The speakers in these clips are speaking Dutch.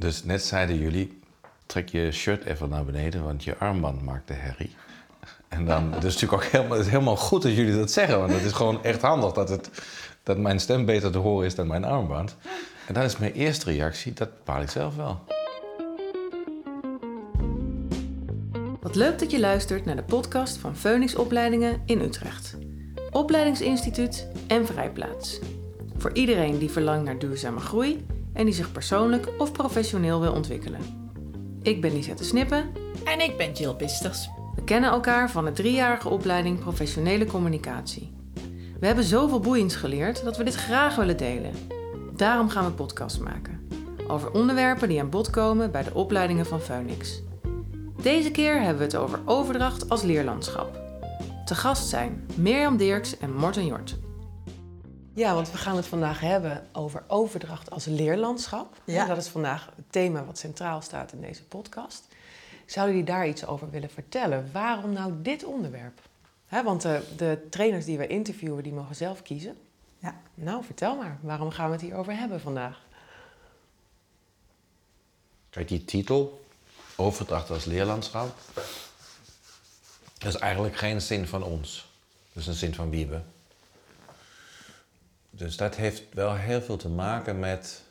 Dus net zeiden jullie, trek je shirt even naar beneden, want je armband maakt de herrie. En dan, het is natuurlijk ook helemaal, het is helemaal goed dat jullie dat zeggen, want het is gewoon echt handig dat, het, dat mijn stem beter te horen is dan mijn armband. En dan is mijn eerste reactie, dat bepaal ik zelf wel. Wat leuk dat je luistert naar de podcast van Phoenix Opleidingen in Utrecht. Opleidingsinstituut en Vrijplaats. Voor iedereen die verlangt naar duurzame groei en die zich persoonlijk of professioneel wil ontwikkelen. Ik ben Lisette Snippen. En ik ben Jill Bisters. We kennen elkaar van de driejarige opleiding Professionele Communicatie. We hebben zoveel boeiends geleerd dat we dit graag willen delen. Daarom gaan we podcasts maken. Over onderwerpen die aan bod komen bij de opleidingen van Phoenix. Deze keer hebben we het over overdracht als leerlandschap. Te gast zijn Mirjam Dirks en Morten Jort. Ja, want we gaan het vandaag hebben over overdracht als leerlandschap. Ja. En dat is vandaag het thema wat centraal staat in deze podcast. Zouden jullie daar iets over willen vertellen? Waarom nou dit onderwerp? Hè, want de, de trainers die we interviewen, die mogen zelf kiezen. Ja. Nou, vertel maar. Waarom gaan we het hierover hebben vandaag? Kijk, die titel, overdracht als leerlandschap, dat is eigenlijk geen zin van ons. Dat is een zin van Wiebe. Dus dat heeft wel heel veel te maken met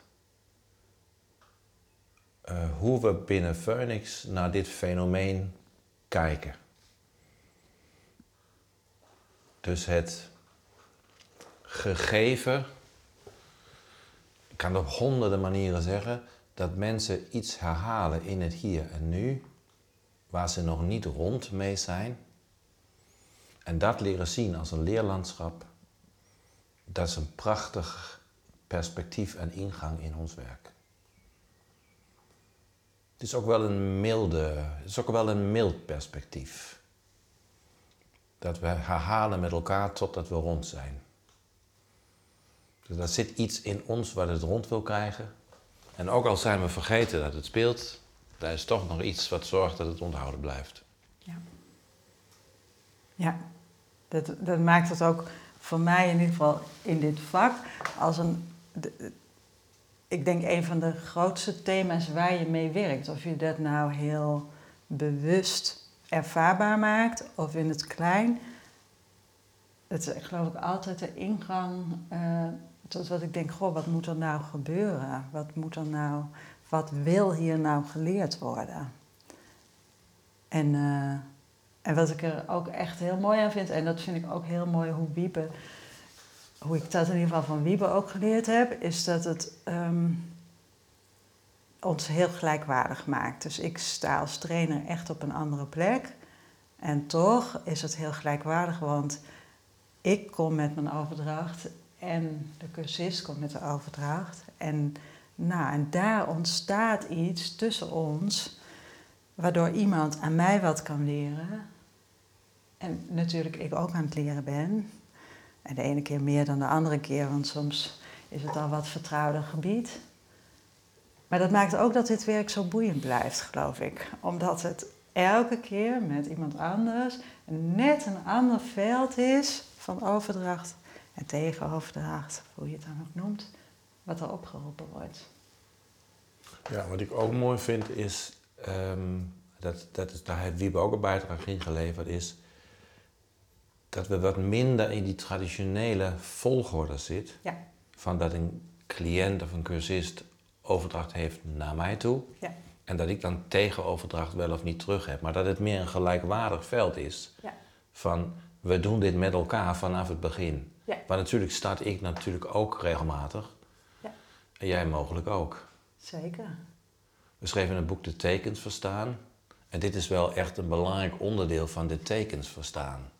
eh, hoe we binnen Phoenix naar dit fenomeen kijken. Dus het gegeven, ik kan het op honderden manieren zeggen, dat mensen iets herhalen in het hier en nu, waar ze nog niet rond mee zijn. En dat leren zien als een leerlandschap, dat is een prachtig perspectief en ingang in ons werk. Het is ook wel een milde, het is ook wel een mild perspectief. Dat we herhalen met elkaar totdat we rond zijn. Dus er zit iets in ons wat het rond wil krijgen. En ook al zijn we vergeten dat het speelt, daar is toch nog iets wat zorgt dat het onthouden blijft. Ja, dat, dat maakt het ook voor mij in ieder geval in dit vak als een. ik denk een van de grootste thema's waar je mee werkt. Of je dat nou heel bewust ervaarbaar maakt of in het klein. Het is geloof ik altijd de ingang eh, tot wat ik denk, goh, wat moet er nou gebeuren? Wat moet er nou, wat wil hier nou geleerd worden? En, eh, en wat ik er ook echt heel mooi aan vind, en dat vind ik ook heel mooi hoe Wiebe, hoe ik dat in ieder geval van Wiebe ook geleerd heb, is dat het ehm, ons heel gelijkwaardig maakt. Dus ik sta als trainer echt op een andere plek. En toch is het heel gelijkwaardig, want ik kom met mijn overdracht en de cursist komt met de overdracht. En, nou, en daar ontstaat iets tussen ons, waardoor iemand aan mij wat kan leren. En natuurlijk ik ook aan het leren ben. En de ene keer meer dan de andere keer, want soms is het al wat vertrouwder gebied. Maar dat maakt ook dat dit werk zo boeiend blijft, geloof ik. Omdat het elke keer met iemand anders net een ander veld is van overdracht en tegenoverdracht, hoe je het dan ook noemt, wat er opgeroepen wordt. Ja, wat ik ook mooi vind is, ehm, dat, dat is, daar heeft Wiebe ook een bijdrage in geleverd, is dat we wat minder in die traditionele volgorde zit. Ja. Van dat een cliënt of een cursist overdracht heeft naar mij toe. Ja. En dat ik dan tegenoverdracht wel of niet terug heb. Maar dat het meer een gelijkwaardig veld is. Ja. Van we doen dit met elkaar vanaf het begin. Ja. Maar natuurlijk start ik natuurlijk ook regelmatig. Ja. En jij mogelijk ook. Zeker. We schreven het boek De Tekens Verstaan. En dit is wel echt een belangrijk onderdeel van de tekens verstaan.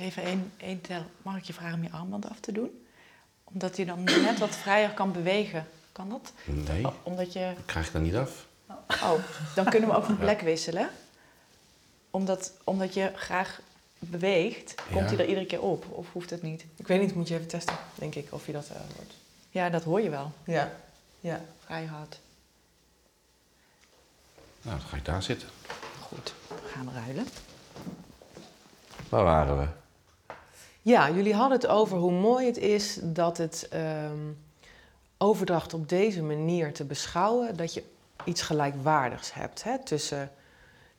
Even één, één tel. Mag ik je vragen om je armband af te doen? Omdat hij dan net wat vrijer kan bewegen. Kan dat? Nee, Oh, omdat je... ik krijg ik dat niet af. Oh, dan kunnen we ook van plek wisselen. Omdat, omdat je graag beweegt, komt Ja. hij er iedere keer op. Of hoeft het niet? Ik weet niet, moet je even testen, denk ik, of je dat eh, wordt. Ja, dat hoor je wel. Ja. Ja. Vrij hard. Nou, dan ga ik daar zitten. Goed, we gaan ruilen. Waar waren we? Ja, jullie hadden het over hoe mooi het is dat het ehm, overdracht op deze manier te beschouwen, dat je iets gelijkwaardigs hebt hè, tussen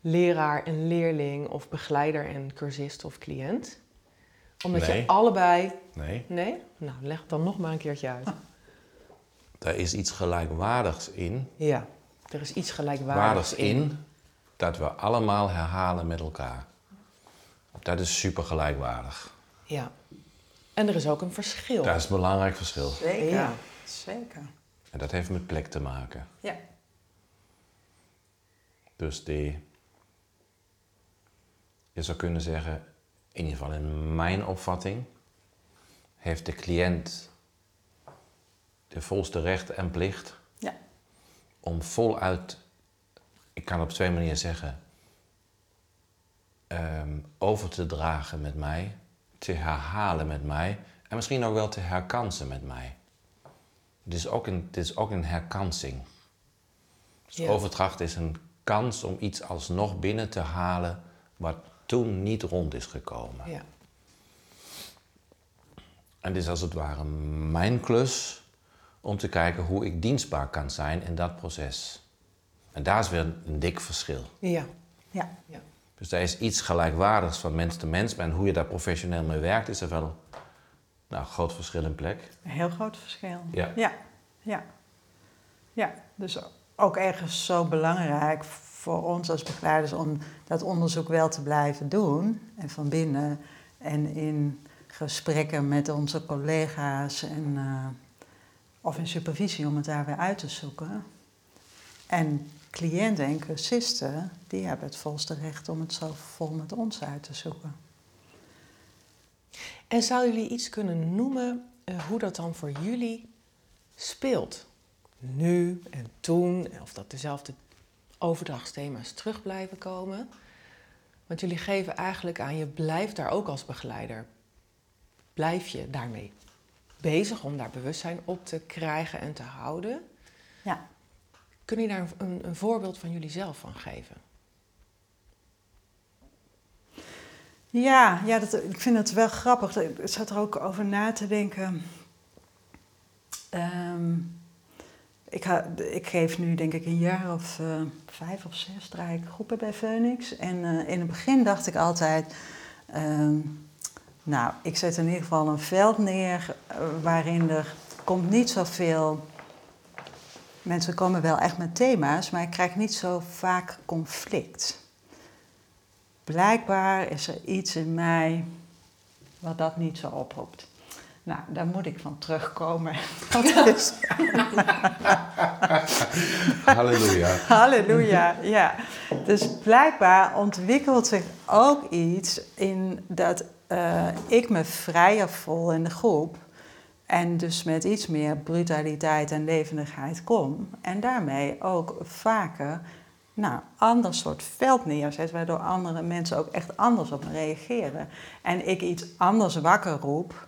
leraar en leerling of begeleider en cursist of cliënt? Omdat Nee. je allebei. Nee, Nee? Nou, leg het dan nog maar een keertje uit. daar is iets gelijkwaardigs in. Ja, er is iets gelijkwaardigs Waardigs in dat we allemaal herhalen met elkaar. Dat is super gelijkwaardig. Ja. En er is ook een verschil. Dat is een belangrijk verschil. Zeker. Ja. Zeker. En dat heeft met plek te maken. Ja. Dus die, je zou kunnen zeggen, in ieder geval in mijn opvatting, heeft de cliënt de volste recht en plicht Ja. om voluit, ik kan het op twee manieren zeggen, ehm, over te dragen met mij, te herhalen met mij en misschien ook wel te herkansen met mij. Het is ook een, het is ook een herkansing. Dus Ja. overdracht is een kans om iets alsnog binnen te halen wat toen niet rond is gekomen. Ja. En het is als het ware mijn klus om te kijken hoe ik dienstbaar kan zijn in dat proces. En daar is weer een dik verschil. Ja. Ja. ja. Dus daar is iets gelijkwaardigs van mens te mens. En hoe je daar professioneel mee werkt, is er wel nou, een groot verschil in plek. Een heel groot verschil. Ja. Ja. Ja. Ja. Dus ook ergens zo belangrijk voor ons als begeleiders om dat onderzoek wel te blijven doen. En van binnen en in gesprekken met onze collega's en, eh, of in supervisie om het daar weer uit te zoeken. En cliënten en cursisten, die hebben het volste recht om het zo vol met ons uit te zoeken. En zouden jullie iets kunnen noemen eh, hoe dat dan voor jullie speelt? Nu en toen, of dat dezelfde overdrachtsthema's terug blijven komen. Want jullie geven eigenlijk aan, je blijft daar ook als begeleider. Blijf je daarmee bezig om daar bewustzijn op te krijgen en te houden. Kunnen jullie daar een, een voorbeeld van jullie zelf van geven? Ja, ja dat, ik vind het wel grappig. Ik zat er ook over na te denken. Ehm, ik, ik geef nu denk ik een jaar of eh, vijf of zes draai ik groepen bij Phoenix. En eh, in het begin dacht ik altijd... ehm, nou, ik zet in ieder geval een veld neer eh, waarin er komt niet zoveel... Mensen komen wel echt met thema's, maar ik krijg niet zo vaak conflict blijkbaar is er iets in mij wat dat niet zo oproept. Nou, daar moet ik van terugkomen. Is, Halleluja. halleluja, ja. Dus blijkbaar ontwikkelt zich ook iets in dat eh, ik me vrijer voel in de groep. En dus met iets meer brutaliteit en levendigheid kom. En daarmee ook vaker nou, ander soort veld neerzet, waardoor andere mensen ook echt anders op me reageren. En ik iets anders wakker roep.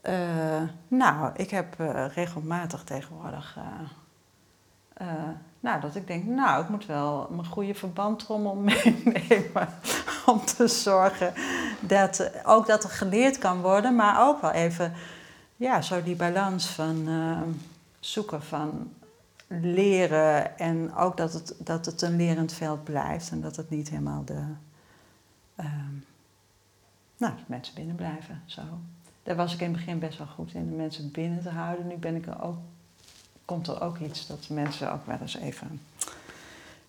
Eh, nou, ik heb eh, regelmatig tegenwoordig. eh, nou, dat ik denk, nou, ik moet wel mijn goede verbandtrommel meenemen. Om te zorgen dat ook dat er geleerd kan worden, maar ook wel even, ja, zo die balans van eh, zoeken van leren en ook dat het, dat het een lerend veld blijft en dat het niet helemaal de. ehm, nou, dat mensen binnen blijven. Zo. Daar was ik in het begin best wel goed in, de mensen binnen te houden. Nu ben ik er ook, komt er ook iets dat mensen ook wel eens even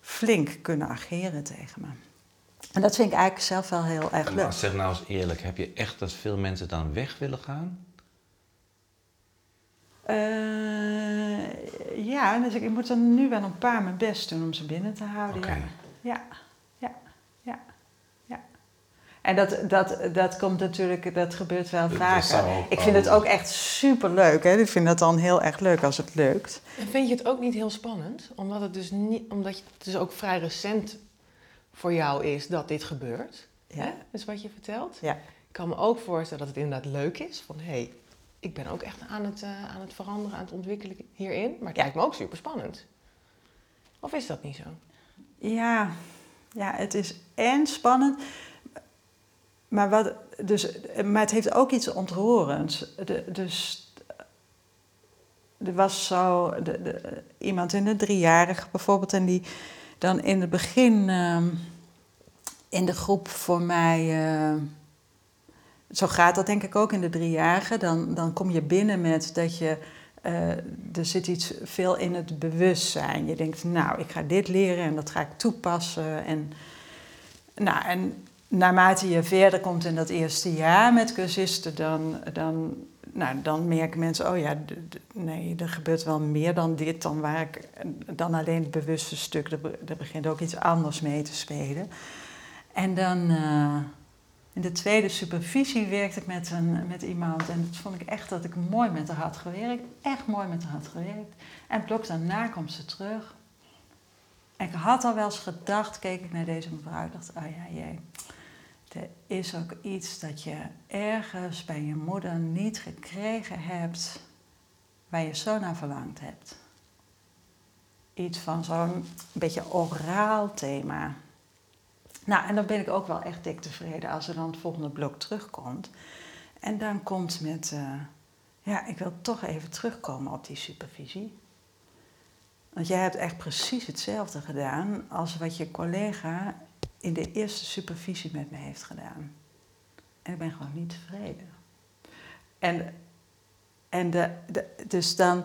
flink kunnen ageren tegen me. En dat vind ik eigenlijk zelf wel heel erg leuk. Zeg nou eens eerlijk, heb je echt dat veel mensen dan weg willen gaan? Eh, ja, dus ik, ik moet er nu wel een paar mijn best doen om ze binnen te houden. Ja. ja, ja, ja, ja. En dat, dat, dat komt natuurlijk, dat gebeurt wel Dat vaker. ik vind het ook echt super leuk. Hè? Ik vind dat dan heel erg leuk als het lukt. En vind je het ook niet heel spannend? Omdat het dus, niet, omdat het dus ook vrij recent voor jou is dat dit gebeurt. Ja. Hè? Dus wat je vertelt. Ja. Ik kan me ook voorstellen dat het inderdaad leuk is. Van hé, hey, ik ben ook echt aan het, eh, aan het veranderen, aan het ontwikkelen hierin. Maar het lijkt me ook super spannend. Of is dat niet zo? Ja, ja, het is en spannend. Maar, wat, dus, maar het heeft ook iets ontroerends. De, dus er was zo de, de, iemand in de driejarige bijvoorbeeld, en die dan in het begin ehm, in de groep voor mij. eh, zo gaat dat denk ik ook in de driejarige. Dan, dan kom je binnen met dat je. eh, er zit iets veel in het bewustzijn. Je denkt, nou, ik ga dit leren en dat ga ik toepassen. En, nou, en naarmate je verder komt in dat eerste jaar met cursisten, dan, dan, nou, dan merken mensen, oh ja, nee, er gebeurt wel meer dan dit, dan, waar ik, dan alleen het bewuste stuk. Er begint ook iets anders mee te spelen. En dan eh, in de tweede supervisie werkte ik met, een, met iemand en dat vond ik echt dat ik mooi met haar had gewerkt. Echt mooi met haar had gewerkt. En blok daarna komt ze terug. En ik had al wel eens gedacht, keek ik naar deze mevrouw, dacht, oh ja, jee. Er is ook iets dat je ergens bij je moeder niet gekregen hebt waar je zo naar verlangd hebt. Iets van zo'n beetje oraal thema. Nou, en dan ben ik ook wel echt dik tevreden als er dan het volgende blok terugkomt. En dan komt met, eh, ja, ik wil toch even terugkomen op die supervisie. Want jij hebt echt precies hetzelfde gedaan als wat je collega in de eerste supervisie met me heeft gedaan. En ik ben gewoon niet tevreden. En, en, de, de, dus dan,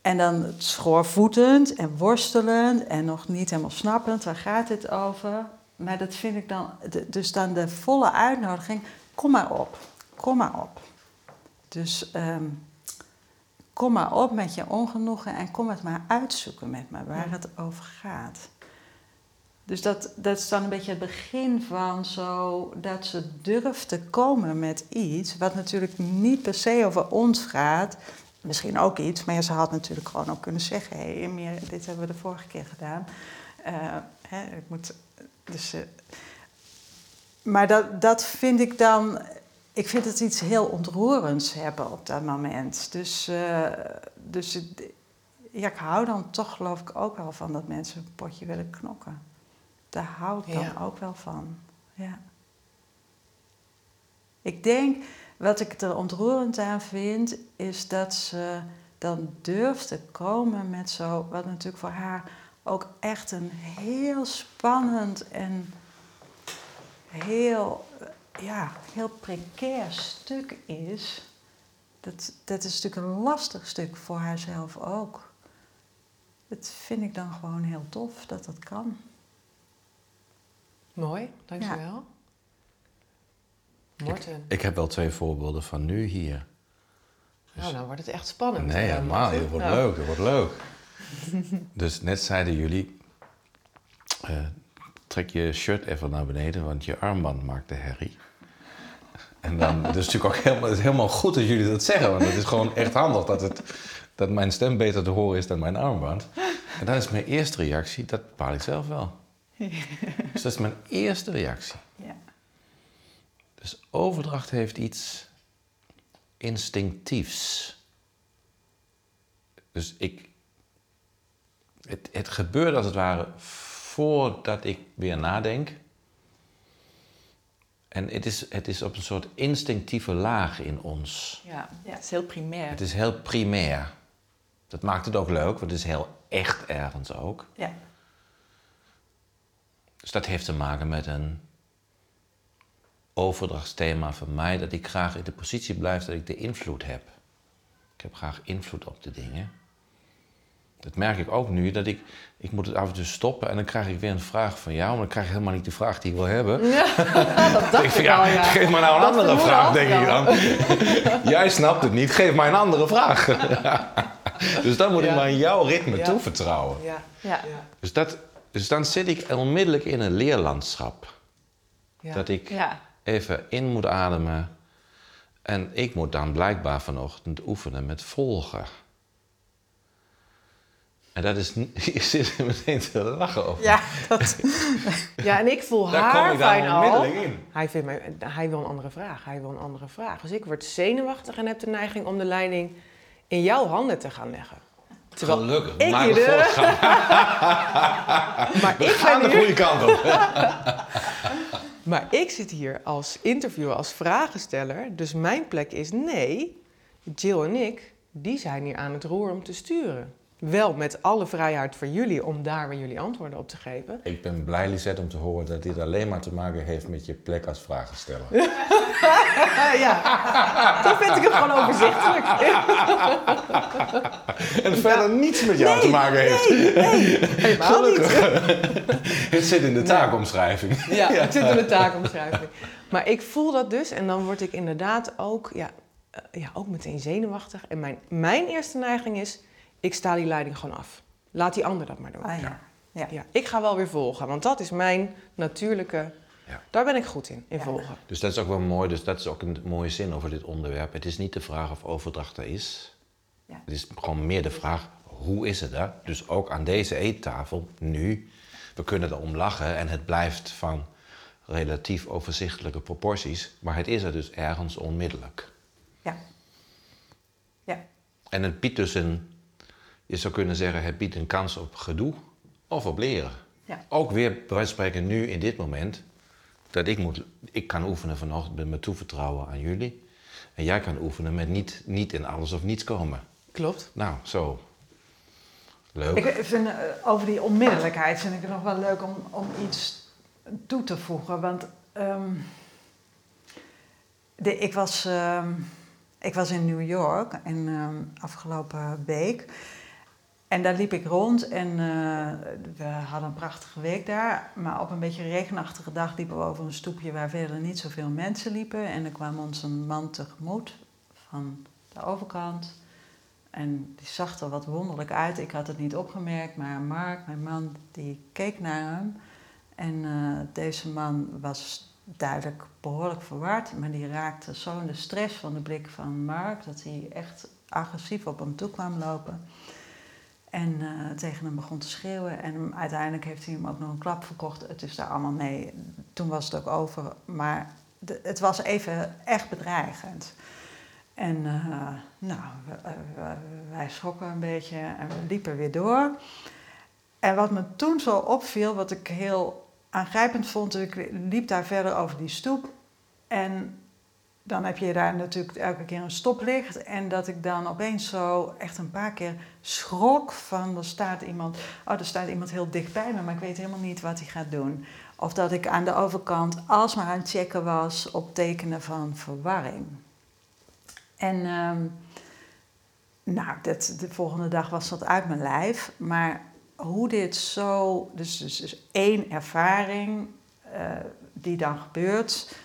en dan schoorvoetend en worstelend en nog niet helemaal snappend, waar gaat dit over? Maar dat vind ik dan, dus dan de volle uitnodiging, kom maar op, kom maar op. Dus ehm, kom maar op met je ongenoegen en kom het maar uitzoeken met me, waar het over gaat. Dus dat, dat is dan een beetje het begin van zo dat ze durft te komen met iets wat natuurlijk niet per se over ons gaat. Misschien ook iets, maar ja, ze had natuurlijk gewoon ook kunnen zeggen: hé, hey, dit hebben we de vorige keer gedaan. Eh, hè, ik moet, dus, eh, maar dat, dat vind ik dan. Ik vind het iets heel ontroerends hebben op dat moment. Dus, eh, dus het- ja, ik hou dan toch geloof ik ook wel van dat mensen een potje willen knokken. Daar hou ik dan Ja. ook wel van. Ja. Ik denk, wat ik er ontroerend aan vind, is dat ze dan durft te komen met zo, wat natuurlijk voor haar ook echt een heel spannend en heel, ja, heel precair stuk is. Dat, dat is natuurlijk een lastig stuk voor haarzelf ook. Dat vind ik dan gewoon heel tof dat dat kan. Mooi, dankjewel. Morten, Ik heb wel twee voorbeelden van nu hier. nou dan wordt het echt spannend. Nee, helemaal. Het wordt Nou, leuk, het wordt leuk. dus net zeiden jullie, eh, trek je shirt even naar beneden, want je armband maakt de herrie. En dan, is natuurlijk ook helemaal, het is helemaal goed dat jullie dat zeggen, want het is gewoon echt handig dat, het, dat mijn stem beter te horen is dan mijn armband. En dan is mijn eerste reactie, dat bepaal ik zelf wel. Dus dat is mijn eerste reactie. Ja. Dus overdracht heeft iets instinctiefs. Dus ik. Het, het gebeurt als het ware voordat ik weer nadenk. En het is, het is op een soort instinctieve laag in ons. Ja, het is heel primair. Het is heel primair. Dat maakt het ook leuk, want het is heel echt ergens ook. Ja. Dus dat heeft te maken met een overdrachtsthema van mij, dat ik graag in de positie blijf dat ik de invloed heb. Ik heb graag invloed op de dingen. Dat merk ik ook nu, dat ik, ik moet het af en toe stoppen en dan krijg ik weer een vraag van jou, maar dan krijg ik helemaal niet de vraag die ik wil hebben. dat dacht ik van, ik al, ja. geef mij nou een Dat andere vraag, denk ik dan. Jij snapt het niet, geef mij een andere vraag. dus dan moet ik Ja. maar aan jouw ritme Ja. toevertrouwen. Ja, Ja. ja, Dus, dat, dus dan zit ik onmiddellijk in een leerlandschap. ja. Dat ik Ja. even in moet ademen. En ik moet dan blijkbaar vanochtend oefenen met volgen. En dat is... Je zit er meteen te lachen over. Ja, dat, Ja, en ik voel Daar haar kom ik fijn al. in. Hij, vindt mij, hij wil een andere vraag. Hij wil een andere vraag. Dus ik word zenuwachtig en heb de neiging om de leiding in jouw handen te gaan leggen. Terwijl Gelukkig, ik maar de- gaan, Maar we ik, gaan de goede kant op. maar ik zit hier als interviewer, als vragensteller. Dus mijn plek is nee. Jill en ik die zijn hier aan het roer om te sturen. Wel met alle vrijheid voor jullie om daar weer jullie antwoorden op te geven. Ik ben blij, Lisette, om te horen dat dit alleen maar te maken heeft met je plek als vragensteller. ja, dan vind ik het gewoon overzichtelijk. en verder niets met jou te maken heeft. Helemaal niet. Het zit in de taakomschrijving. Ja, het zit in de taakomschrijving. Maar ik voel dat dus en dan word ik inderdaad ook, ja, eh, ja, ook meteen zenuwachtig. En mijn, mijn eerste neiging is, ik sta die leiding gewoon af. Laat die ander dat maar doen. Ah, ja. Ja. Ja, ik ga wel weer volgen, want dat is mijn natuurlijke... Ja. Daar ben ik goed in, in Ja. volgen. Dus dat is ook wel mooi. Dus dat is ook een mooie zin over dit onderwerp. Het is niet de vraag of overdracht er is. Ja. Het is gewoon meer de vraag, hoe is het er? Dus ook aan deze eettafel, nu. We kunnen er om lachen en het blijft van relatief overzichtelijke proporties. Maar het is er dus ergens onmiddellijk. Ja. Ja. En het biedt dus een, je zou kunnen zeggen, het biedt een kans op gedoe of op leren. Ja. Ook weer, bij wijze van spreken, nu in dit moment, dat ik moet, ik kan oefenen vanochtend met mijn toevertrouwen aan jullie. En jij kan oefenen met niet, niet in alles of niets komen. Klopt. Nou, zo. Leuk. Ik vind eh, over die onmiddellijkheid vind ik het nog wel leuk om, om iets toe te voegen. Want ehm, de, ik, was, ehm, ik was in New York en, ehm, afgelopen week. En daar liep ik rond en eh, we hadden een prachtige week daar. Maar op een beetje regenachtige dag liepen we over een stoepje waar verder niet zoveel mensen liepen. En er kwam ons een man tegemoet van de overkant. En die zag er wat wonderlijk uit. Ik had het niet opgemerkt, maar Mark, mijn man, die keek naar hem. En eh, deze man was duidelijk behoorlijk verward, maar die raakte zo in de stress van de blik van Mark dat hij echt agressief op hem toe kwam lopen. En eh, tegen hem begon te schreeuwen. En uiteindelijk heeft hij hem ook nog een klap verkocht. Het is daar allemaal mee. Toen was het ook over. Maar het was even echt bedreigend. En eh, nou, we- wij schrokken een beetje en we liepen weer door. En wat me toen zo opviel, wat ik heel aangrijpend vond, ik liep daar verder over die stoep. En dan heb je daar natuurlijk elke keer een stoplicht. En dat ik dan opeens zo echt een paar keer schrok van er staat iemand, oh, er staat iemand heel dicht bij me, maar ik weet helemaal niet wat hij gaat doen. Of dat ik aan de overkant alsmaar aan het checken was op tekenen van verwarring. En ehm, nou, dat, de volgende dag was dat uit mijn lijf. Maar hoe dit zo, dus, dus, dus één ervaring eh, die dan gebeurt.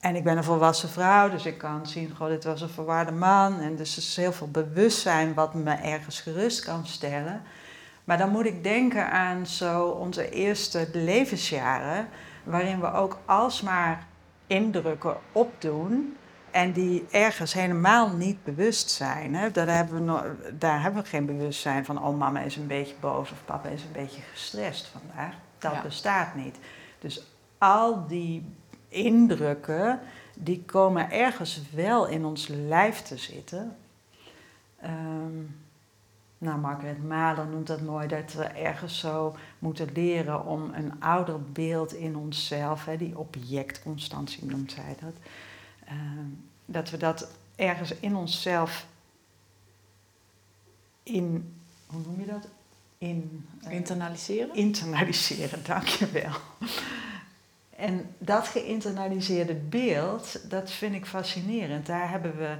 En ik ben een volwassen vrouw, dus ik kan zien, goh, dit was een verwarde man. En dus er is heel veel bewustzijn wat me ergens gerust kan stellen. Maar dan moet ik denken aan zo onze eerste levensjaren, waarin we ook alsmaar indrukken opdoen en die ergens helemaal niet bewust zijn. Hè? Daar, hebben we daar hebben we geen bewustzijn van, oh mama is een beetje boos of papa is een beetje gestrest vandaag. Dat Ja. bestaat niet. Dus al die indrukken, die komen ergens wel in ons lijf te zitten. Ehm, nou, Margaret Mahler noemt dat mooi, dat we ergens zo moeten leren om een ouder beeld in onszelf, hè, die objectconstantie noemt zij dat, ehm, dat we dat ergens in onszelf in, hoe noem je dat? In, eh, Internaliseren? internaliseren, dankjewel. En dat geïnternaliseerde beeld, dat vind ik fascinerend. Daar hebben we,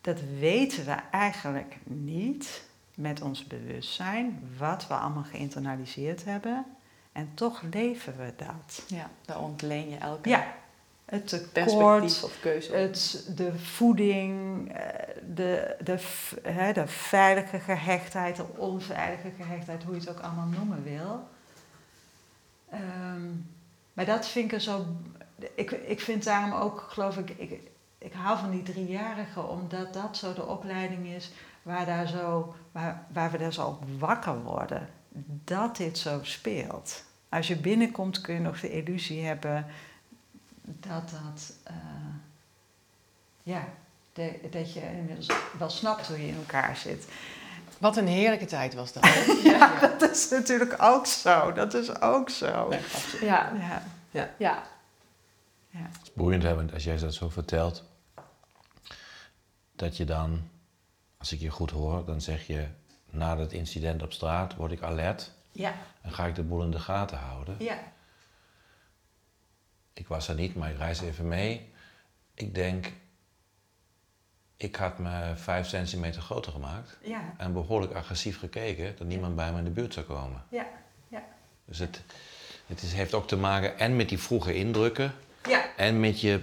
dat weten we eigenlijk niet met ons bewustzijn, wat we allemaal geïnternaliseerd hebben. En toch leven we dat. Ja, daar ontleen je elke Ja, het tekort, perspectief of keuze. het, de voeding, eh, de, de, de veilige gehechtheid, de onveilige gehechtheid, hoe je het ook allemaal noemen wil. Ehm, maar dat vind ik er zo. Ik, ik vind daarom ook, geloof ik, ik, ik van die driejarigen, omdat dat zo de opleiding is waar, daar zo, waar, waar we daar zo wakker worden. Dat dit zo speelt. Als je binnenkomt kun je nog de illusie hebben dat dat, eh, ja, dat je inmiddels wel snapt hoe je in elkaar zit. Wat een heerlijke tijd was dat. Ja, dat is natuurlijk ook zo. Dat is ook zo. Nee, absoluut. Ja, Ja, ja. Het is boeiend hè, want als jij dat zo vertelt, dat je dan als ik je goed hoor, dan zeg je na het incident op straat word ik alert Ja, en ga ik de boel in de gaten houden. ja, Ik was er niet, maar ik reis even mee. Ik denk, ik had me vijf centimeter groter gemaakt ja, en behoorlijk agressief gekeken dat niemand bij me in de buurt zou komen. ja, ja. Dus het, het is, heeft ook te maken en met die vroege indrukken Ja, en met je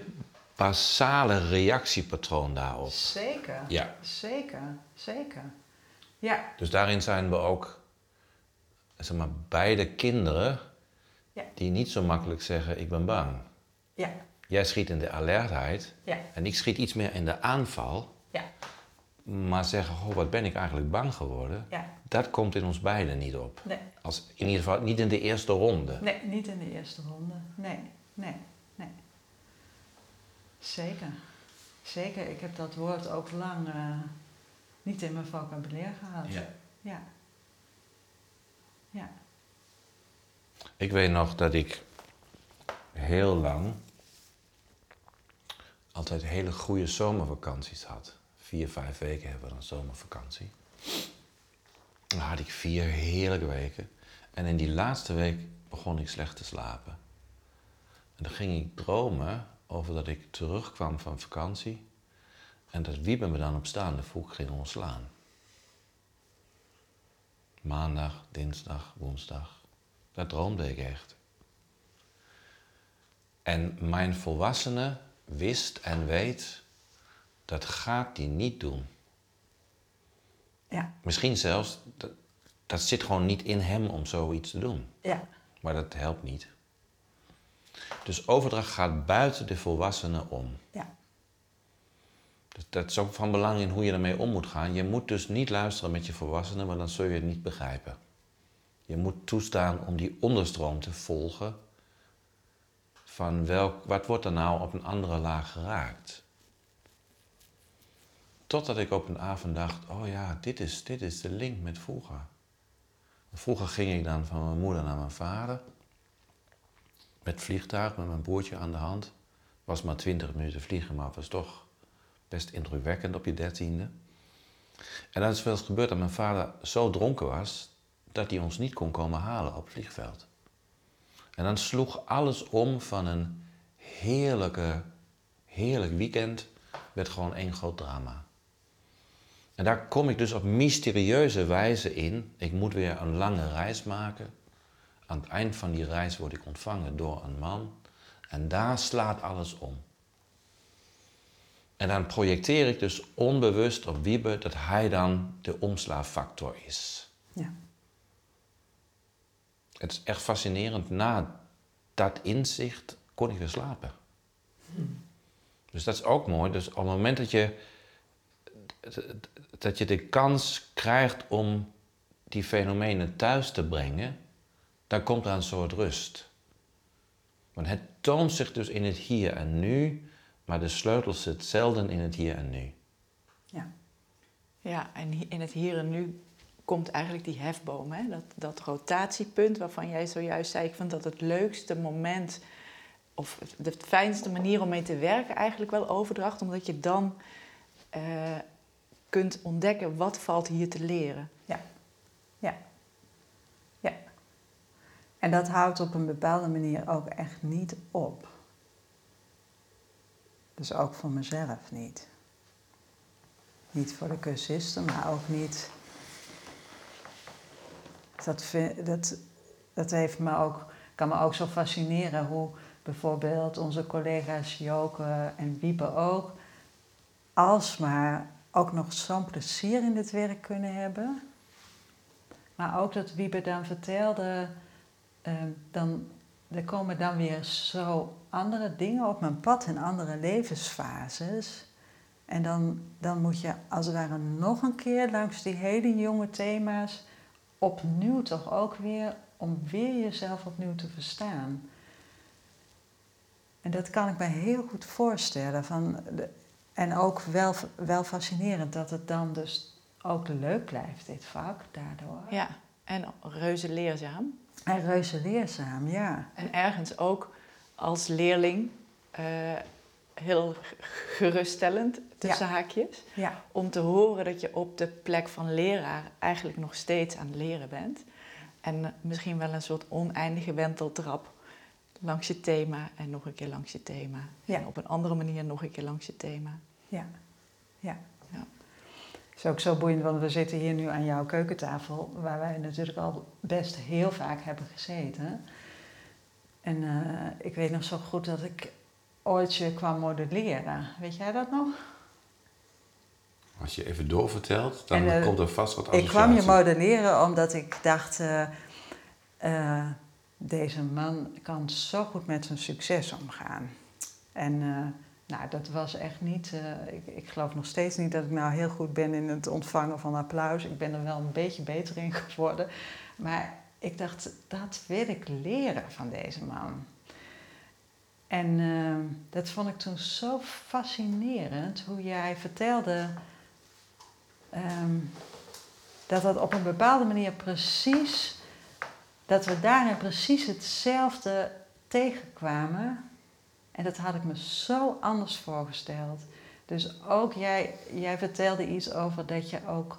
basale reactiepatroon daarop. zeker. Ja. Zeker, zeker. Ja, Dus daarin zijn we ook, zeg maar, beide kinderen Ja. die niet zo makkelijk zeggen: Ik ben bang. ja, Jij schiet in de alertheid ja, en ik schiet iets meer in de aanval. ja, Maar zeggen: Oh, wat ben ik eigenlijk bang geworden? ja. Dat komt in ons beiden niet op. Nee, Als, in ieder geval niet in de eerste ronde. nee, niet in de eerste ronde. Nee, nee, nee. Zeker. Zeker. Ik heb dat woord ook lang eh, niet in mijn vocabulaire gehad. Ja. Ja. Ja. Ik weet nog dat ik heel lang altijd hele goede zomervakanties had. Vier, vijf weken hebben we dan zomervakantie. Dan had ik vier heerlijke weken. En in die laatste week begon ik slecht te slapen. En dan ging ik dromen over dat ik terugkwam van vakantie. En dat Wiebe me dan op staande voet ging ontslaan. Maandag, dinsdag, woensdag. Dat droomde ik echt. En mijn volwassene wist en weet, dat gaat hij niet doen. Ja. Misschien zelfs, dat, dat zit gewoon niet in hem om zoiets te doen. Ja. Maar dat helpt niet. Dus overdracht gaat buiten de volwassene om. Ja. Dus dat is ook van belang in hoe je ermee om moet gaan. Je moet dus niet luisteren met je volwassenen, want dan zul je het niet begrijpen. Je moet toestaan om die onderstroom te volgen van welk, wat wordt er nou op een andere laag geraakt. Totdat ik op een avond dacht, oh ja, dit is, dit is de link met vroeger. Vroeger ging ik dan van mijn moeder naar mijn vader. Met vliegtuig, met mijn broertje aan de hand. Was maar twintig minuten vliegen, maar het was toch best indrukwekkend op je dertiende. En dan is wel eens gebeurd dat mijn vader zo dronken was dat hij ons niet kon komen halen op het vliegveld. En dan sloeg alles om van een heerlijke, heerlijk weekend, werd gewoon één groot drama. En daar kom ik dus op mysterieuze wijze in. Ik moet weer een lange reis maken. Aan het eind van die reis word ik ontvangen door een man. En daar slaat alles om. En dan projecteer ik dus onbewust op Wiebe dat hij dan de omslaafactor is. Ja. Het is echt fascinerend. Na dat inzicht kon ik weer slapen. Dus dat is ook mooi. Dus op het moment dat je, dat je de kans krijgt om die fenomenen thuis te brengen, dan komt er een soort rust. Want het toont zich dus in het hier en nu, maar de sleutel zit zelden in het hier en nu. Ja. Ja, en in het hier en nu komt eigenlijk die hefboom, hè? Dat, dat rotatiepunt waarvan jij zojuist zei, ik vind dat het leukste moment of de fijnste manier om mee te werken eigenlijk wel overdracht, omdat je dan eh, kunt ontdekken wat valt hier te leren. Ja. Ja. Ja. En dat houdt op een bepaalde manier ook echt niet op. Dus ook voor mezelf niet. Niet voor de cursisten, maar ook niet. Dat, dat, dat heeft me ook, kan me ook zo fascineren hoe bijvoorbeeld onze collega's Joke en Wiebe ook, alsmaar ook nog zo'n plezier in dit werk kunnen hebben. Maar ook dat Wiebe dan vertelde, eh, dan, er komen dan weer zo andere dingen op mijn pad in andere levensfases. En dan, dan moet je als het ware nog een keer langs die hele jonge thema's opnieuw toch ook weer, om weer jezelf opnieuw te verstaan. En dat kan ik me heel goed voorstellen. Van de, en ook wel, wel fascinerend dat het dan dus ook leuk blijft, dit vak, daardoor. Ja, en reuze leerzaam. En reuze leerzaam, ja. En ergens ook als leerling eh, heel geruststellend, tussen haakjes. Ja, Om te horen dat je op de plek van leraar eigenlijk nog steeds aan het leren bent. En misschien wel een soort oneindige wenteltrap langs je thema en nog een keer langs je thema. Ja. En op een andere manier nog een keer langs je thema. ja, ja. Ja. Het is ook zo boeiend, want we zitten hier nu aan jouw keukentafel, waar wij natuurlijk al best heel vaak hebben gezeten. En eh, ik weet nog zo goed dat ik ooit je kwam modelleren. Weet jij dat nog? Als je even doorvertelt, dan En, eh, komt er vast wat Ik associatie. kwam je modelleren omdat ik dacht, eh, eh, deze man kan zo goed met zijn succes omgaan. En nou, dat was echt niet, ik, ik geloof nog steeds niet dat ik nou heel goed ben in het ontvangen van applaus. Ik ben er wel een beetje beter in geworden. Maar ik dacht, dat wil ik leren van deze man. En eh, dat vond ik toen zo fascinerend, hoe jij vertelde ehm, dat dat op een bepaalde manier precies, dat we daarin precies hetzelfde tegenkwamen. En dat had ik me zo anders voorgesteld. Dus ook jij, jij vertelde iets over dat je ook,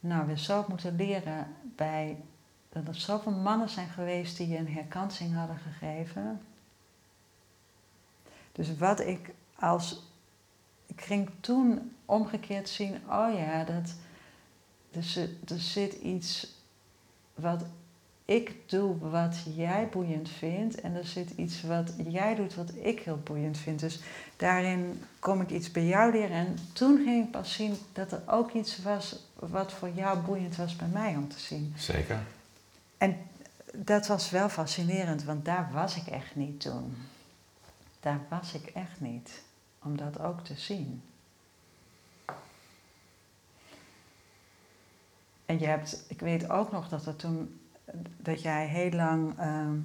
nou, weer zo moeten leren bij, dat er zoveel mannen zijn geweest die je een herkansing hadden gegeven. Dus wat ik als, ik ging toen omgekeerd zien, oh ja, dat, er zit, er zit iets wat ik doe wat jij boeiend vindt. En er zit iets wat jij doet wat ik heel boeiend vind. Dus daarin kom ik iets bij jou leren. En toen ging ik pas zien dat er ook iets was wat voor jou boeiend was bij mij om te zien. Zeker. En dat was wel fascinerend, want daar was ik echt niet toen. Daar was ik echt niet, om dat ook te zien. En je hebt, ik weet ook nog dat er toen, dat jij heel lang, ehm,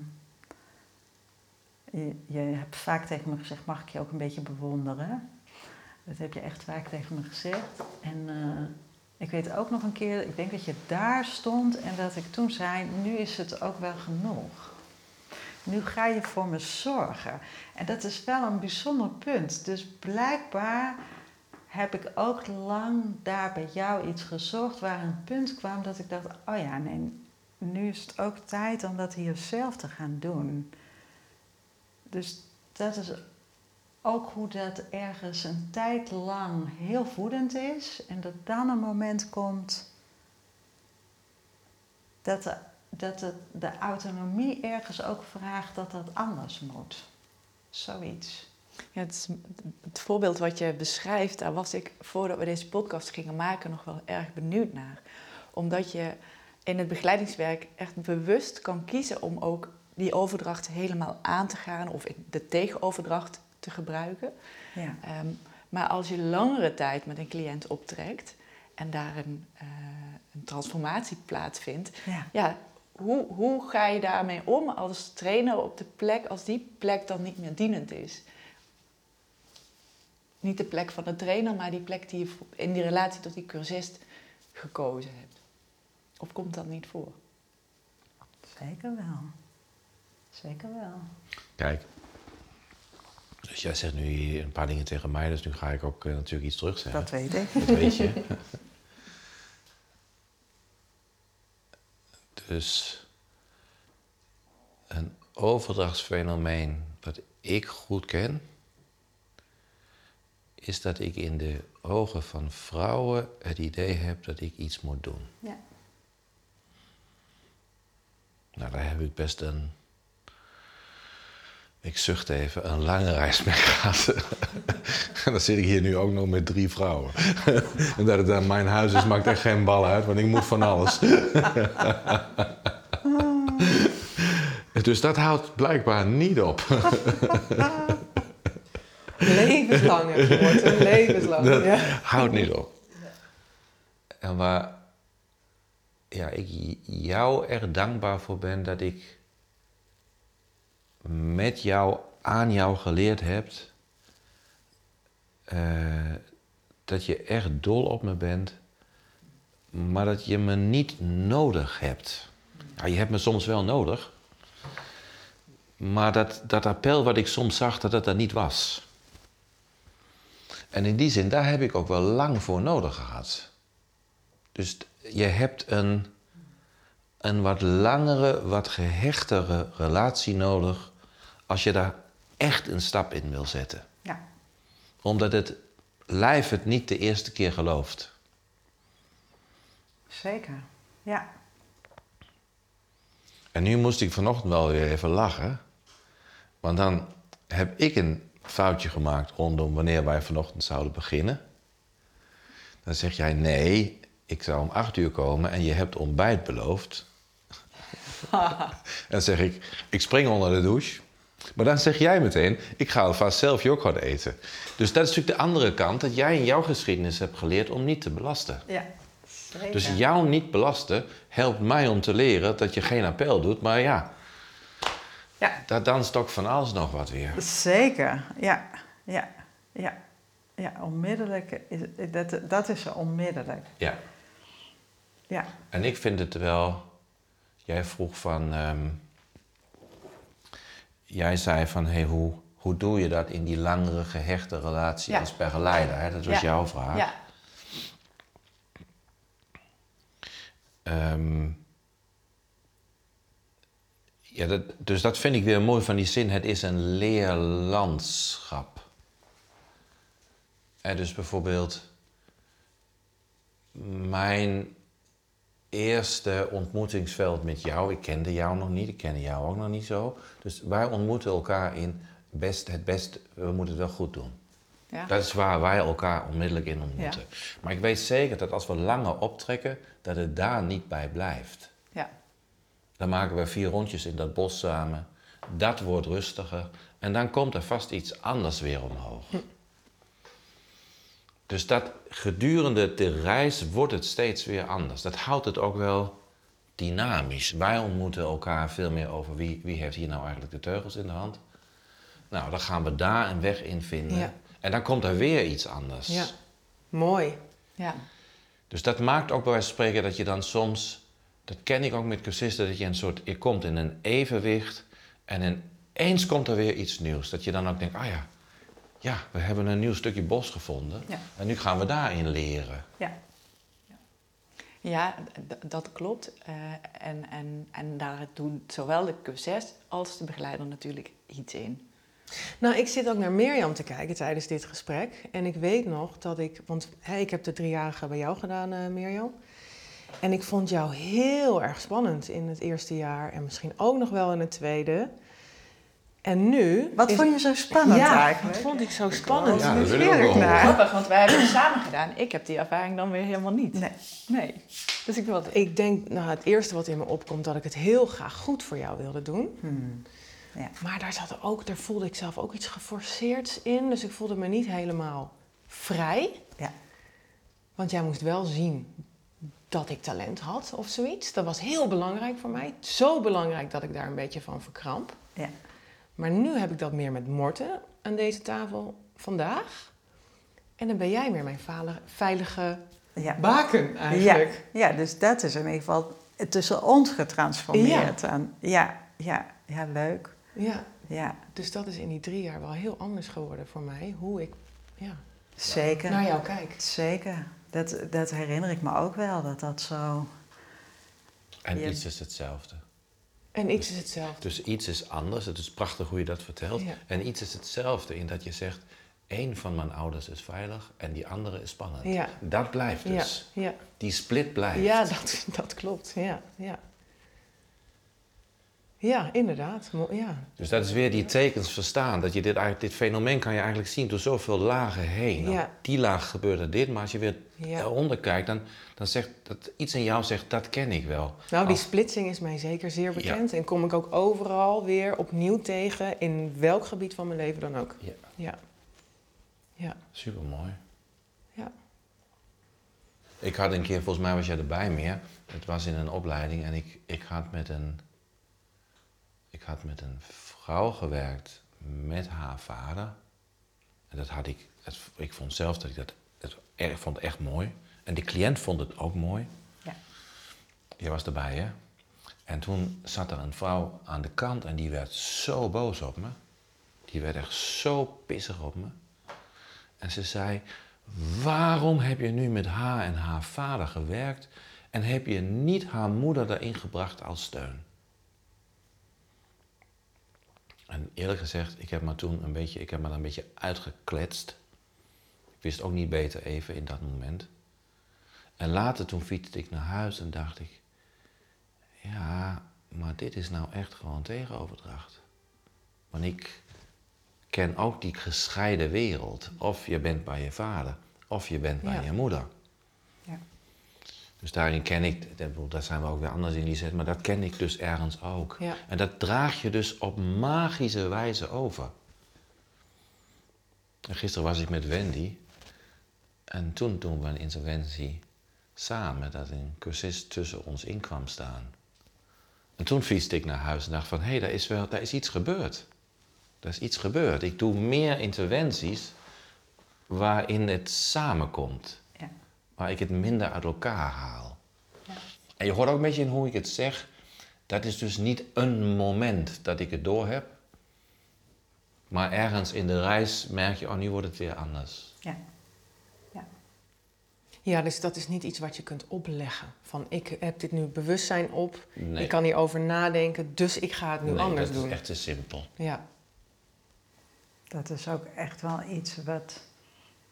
je, hebt vaak tegen me gezegd, mag ik je ook een beetje bewonderen? Dat heb je echt vaak tegen me gezegd. En eh, ik weet ook nog een keer, ik denk dat je daar stond en dat ik toen zei, nu is het ook wel genoeg. Nu ga je voor me zorgen. En dat is wel een bijzonder punt. Dus blijkbaar heb ik ook lang daar bij jou iets gezocht waar een punt kwam dat ik dacht, oh ja, nee, nu is het ook tijd om dat hier zelf te gaan doen. Dus dat is ook hoe dat ergens een tijd lang heel voedend is en dat dan een moment komt dat, de, dat het, de autonomie ergens ook vraagt dat dat anders moet. Zoiets. Ja, het, het voorbeeld wat je beschrijft, daar was ik voordat we deze podcast gingen maken nog wel erg benieuwd naar. Omdat je in het begeleidingswerk echt bewust kan kiezen om ook die overdracht helemaal aan te gaan of de tegenoverdracht te gebruiken. Ja. Ehm, maar als je langere tijd met een cliënt optrekt en daar een, uh, een transformatie plaatsvindt, Ja. ja, hoe, hoe ga je daarmee om als trainer op de plek als die plek dan niet meer dienend is? Niet de plek van de trainer, maar die plek die je in die relatie tot die cursist gekozen hebt. Of komt dat niet voor? Zeker wel. Zeker wel. Kijk, dus jij zegt nu hier een paar dingen tegen mij, dus nu ga ik ook eh, natuurlijk iets terugzeggen. Dat weet ik. Dat weet je. dus een overdrachtsfenomeen dat ik goed ken, is dat ik in de ogen van vrouwen het idee heb dat ik iets moet doen. Ja. Nou, daar heb ik best een, ik zucht even, een lange reis mee gehad. en dan zit ik hier nu ook nog met drie vrouwen. en dat het aan mijn huis is, maakt echt geen bal uit, want ik moet van alles. dus dat houdt blijkbaar niet op. Levenslang gehoord, hè? levenslang. Dat ja. houdt niet op. En waar ja, ik jou er dankbaar voor ben dat ik met jou aan jou geleerd heb eh, dat je echt dol op me bent, maar dat je me niet nodig hebt. Je hebt me soms wel nodig, maar dat, dat appel wat ik soms zag, dat er niet was. En in die zin, daar heb ik ook wel lang voor nodig gehad. Dus je hebt een, een wat langere, wat gehechtere relatie nodig als je daar echt een stap in wil zetten. Ja. Omdat het lijf het niet de eerste keer gelooft. Zeker. Ja. En nu moest ik vanochtend wel weer even lachen. Want dan heb ik een foutje gemaakt rondom wanneer wij vanochtend zouden beginnen. Dan zeg jij nee, ik zou om acht uur komen en je hebt ontbijt beloofd. en dan zeg ik, ik spring onder de douche. Maar dan zeg jij meteen, ik ga alvast zelf yoghurt eten. Dus dat is natuurlijk de andere kant, dat jij in jouw geschiedenis hebt geleerd om niet te belasten. Ja. Zeker. Dus jou niet belasten helpt mij om te leren dat je geen appel doet. Maar ja, Ja. dat dan stok van alles nog wat weer. Zeker, ja. Ja. Ja. Ja, onmiddellijk. Is, dat, dat is er onmiddellijk. Ja. Ja. En ik vind het wel... Jij vroeg van... ehm, jij zei van, hey, hoe, hoe doe je dat in die langere gehechte relatie Ja. als begeleider? Hè? Dat was Ja. jouw vraag. Ja, Ehm, ja, dat, dus dat vind ik weer mooi van die zin. Het is een leerlandschap. En dus bijvoorbeeld mijn eerste ontmoetingsveld met jou. Ik kende jou nog niet, ik kende jou ook nog niet zo. Dus wij ontmoeten elkaar in best, het best, we moeten het wel goed doen. ja. Dat is waar wij elkaar onmiddellijk in ontmoeten. Maar ik weet zeker dat als we langer optrekken, dat het daar niet bij blijft. ja. Dan maken we vier rondjes in dat bos samen. Dat wordt rustiger. En dan komt er vast iets anders weer omhoog. Dus dat gedurende de reis wordt het steeds weer anders. Dat houdt het ook wel dynamisch. Wij ontmoeten elkaar veel meer over wie, wie heeft hier nou eigenlijk de teugels in de hand. Nou, dan gaan we daar een weg in vinden. Ja. En dan komt er weer iets anders. Ja, mooi. ja. Dus dat maakt ook bij wijze van spreken dat je dan soms, dat ken ik ook met cursisten, dat je een soort, je komt in een evenwicht en ineens komt er weer iets nieuws. Dat je dan ook denkt, ah ja, ja, we hebben een nieuw stukje bos gevonden Ja. en nu gaan we daarin leren. Ja. Ja, dat klopt. Eh, en, en, en daar doen zowel de cursus als de begeleider natuurlijk iets in. Nou, ik zit ook naar Mirjam te kijken tijdens dit gesprek. En ik weet nog dat ik, want hè, ik heb de driejarige bij jou gedaan, eh Mirjam. En ik vond jou heel erg spannend in het eerste jaar en misschien ook nog wel in het tweede. En nu. Wat is- vond je zo spannend ja, eigenlijk? wat vond ik zo spannend? Ja, dat wil ik ook naar. Grappig, want wij hebben het samen gedaan. Ik heb die ervaring dan weer helemaal niet. Nee. Nee. Dus ik wil Ik denk, nou, het eerste wat in me opkomt, dat ik het heel graag goed voor jou wilde doen. Hmm. Ja. Maar daar, zat er ook, daar voelde ik zelf ook iets geforceerds in. Dus ik voelde me niet helemaal vrij. Ja. Want jij moest wel zien dat ik talent had of zoiets. Dat was heel belangrijk voor mij. Zo belangrijk dat ik daar een beetje van verkramp. Ja. Maar nu heb ik dat meer met Morten aan deze tafel vandaag. En dan ben jij meer mijn veilige, Ja. baken eigenlijk. Ja. ja, dus dat is in ieder geval tussen ons getransformeerd. aan. Ja, ja, ja, leuk. Ja. Ja, Dus dat is in die drie jaar wel heel anders geworden voor mij. Hoe ik ja, zeker. naar jou kijk. Zeker. Dat, dat herinner ik me ook wel, dat dat zo... En Ja. iets is hetzelfde. En iets is hetzelfde. Dus iets is anders, het is prachtig hoe je dat vertelt. Ja. En iets is hetzelfde in dat je zegt, één van mijn ouders is veilig en die andere is spannend. Ja. Dat blijft dus. ja. Die split blijft. ja dat, dat klopt. Ja, ja. Ja inderdaad. Ja. Dus dat is weer die tekens verstaan. Dat je dit, dit fenomeen kan je eigenlijk zien door zoveel lagen heen. Nou, Ja. Die laag gebeurt er dit, maar als je weer Ja. eronder kijkt, dan, dan zegt dat iets in jou zegt, dat ken ik wel. Nou, die Als- splitsing is mij zeker zeer bekend. En kom ik ook overal weer opnieuw tegen, in welk gebied van mijn leven dan ook. Ja, Ja. Ja. supermooi. Ja. Ik had een keer, volgens mij was jij erbij meer. Het was in een opleiding en ik, ik had met een, ik had met een vrouw gewerkt met haar vader. En dat had ik, ik vond zelf dat ik dat, het, erg, vond echt mooi. En die cliënt vond het ook mooi. Ja. Je was erbij, hè? En toen zat er een vrouw aan de kant en die werd zo boos op me. Die werd echt zo pissig op me. En ze zei, waarom heb je nu met haar en haar vader gewerkt en heb je niet haar moeder daarin gebracht als steun? En eerlijk gezegd, ik heb me toen een beetje, ik heb me daar een beetje uitgekletst. Ik wist ook niet beter even in dat moment. En later toen fietste ik naar huis en dacht ik, ja, maar dit is nou echt gewoon tegenoverdracht. Want ik ken ook die gescheiden wereld. Of je bent bij je vader, of je bent bij Ja. je moeder. Ja. Dus daarin ken ik, daar zijn we ook weer anders in die zet, maar dat ken ik dus ergens ook. Ja. En dat draag je dus op magische wijze over. En gisteren was ik met Wendy en toen doen we een interventie samen, dat een cursist tussen ons in kwam staan. En toen fietste ik naar huis en dacht van, hé, hey, daar, is wel, daar is iets gebeurd. Er is iets gebeurd. Ik doe meer interventies waarin het samenkomt. Ja. Waar ik het minder uit elkaar haal. Ja. En je hoort ook een beetje in hoe ik het zeg. Dat is dus niet een moment dat ik het door heb. Maar ergens in de reis merk je, oh, nu wordt het weer anders. Ja. Ja, dus dat is niet iets wat je kunt opleggen. Van ik heb dit nu bewustzijn op, Nee. ik kan hierover nadenken, dus ik ga het nu nee, anders dat doen. is echt te simpel. Ja, Dat is ook echt wel iets wat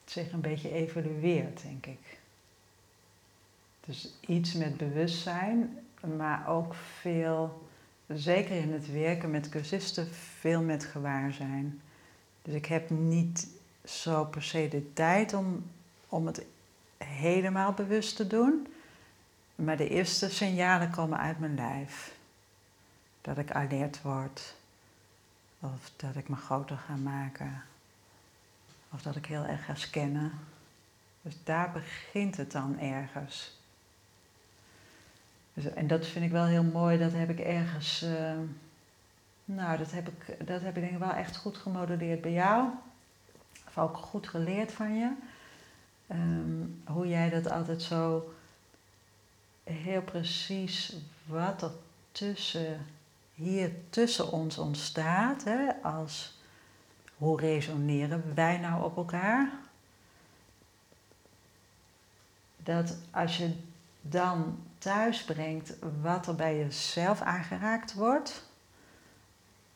zich een beetje evolueert, denk ik. Dus iets met bewustzijn, maar ook veel, zeker in het werken met cursisten, veel met gewaarzijn. Dus ik heb niet zo per se de tijd om, om het helemaal bewust te doen. Maar de eerste signalen komen uit mijn lijf. Dat ik alert word. Of dat ik me groter ga maken. Of dat ik heel erg ga scannen. Dus daar begint het dan ergens. Dus, en dat vind ik wel heel mooi. Dat heb ik ergens... eh, nou, dat heb, ik, dat heb ik denk ik wel echt goed gemodelleerd bij jou. Of ook goed geleerd van je. Ehm, hoe jij dat altijd zo heel precies wat er tussen, hier tussen ons ontstaat, hè, als hoe resoneren wij nou op elkaar? Dat als je dan thuis brengt wat er bij jezelf aangeraakt wordt,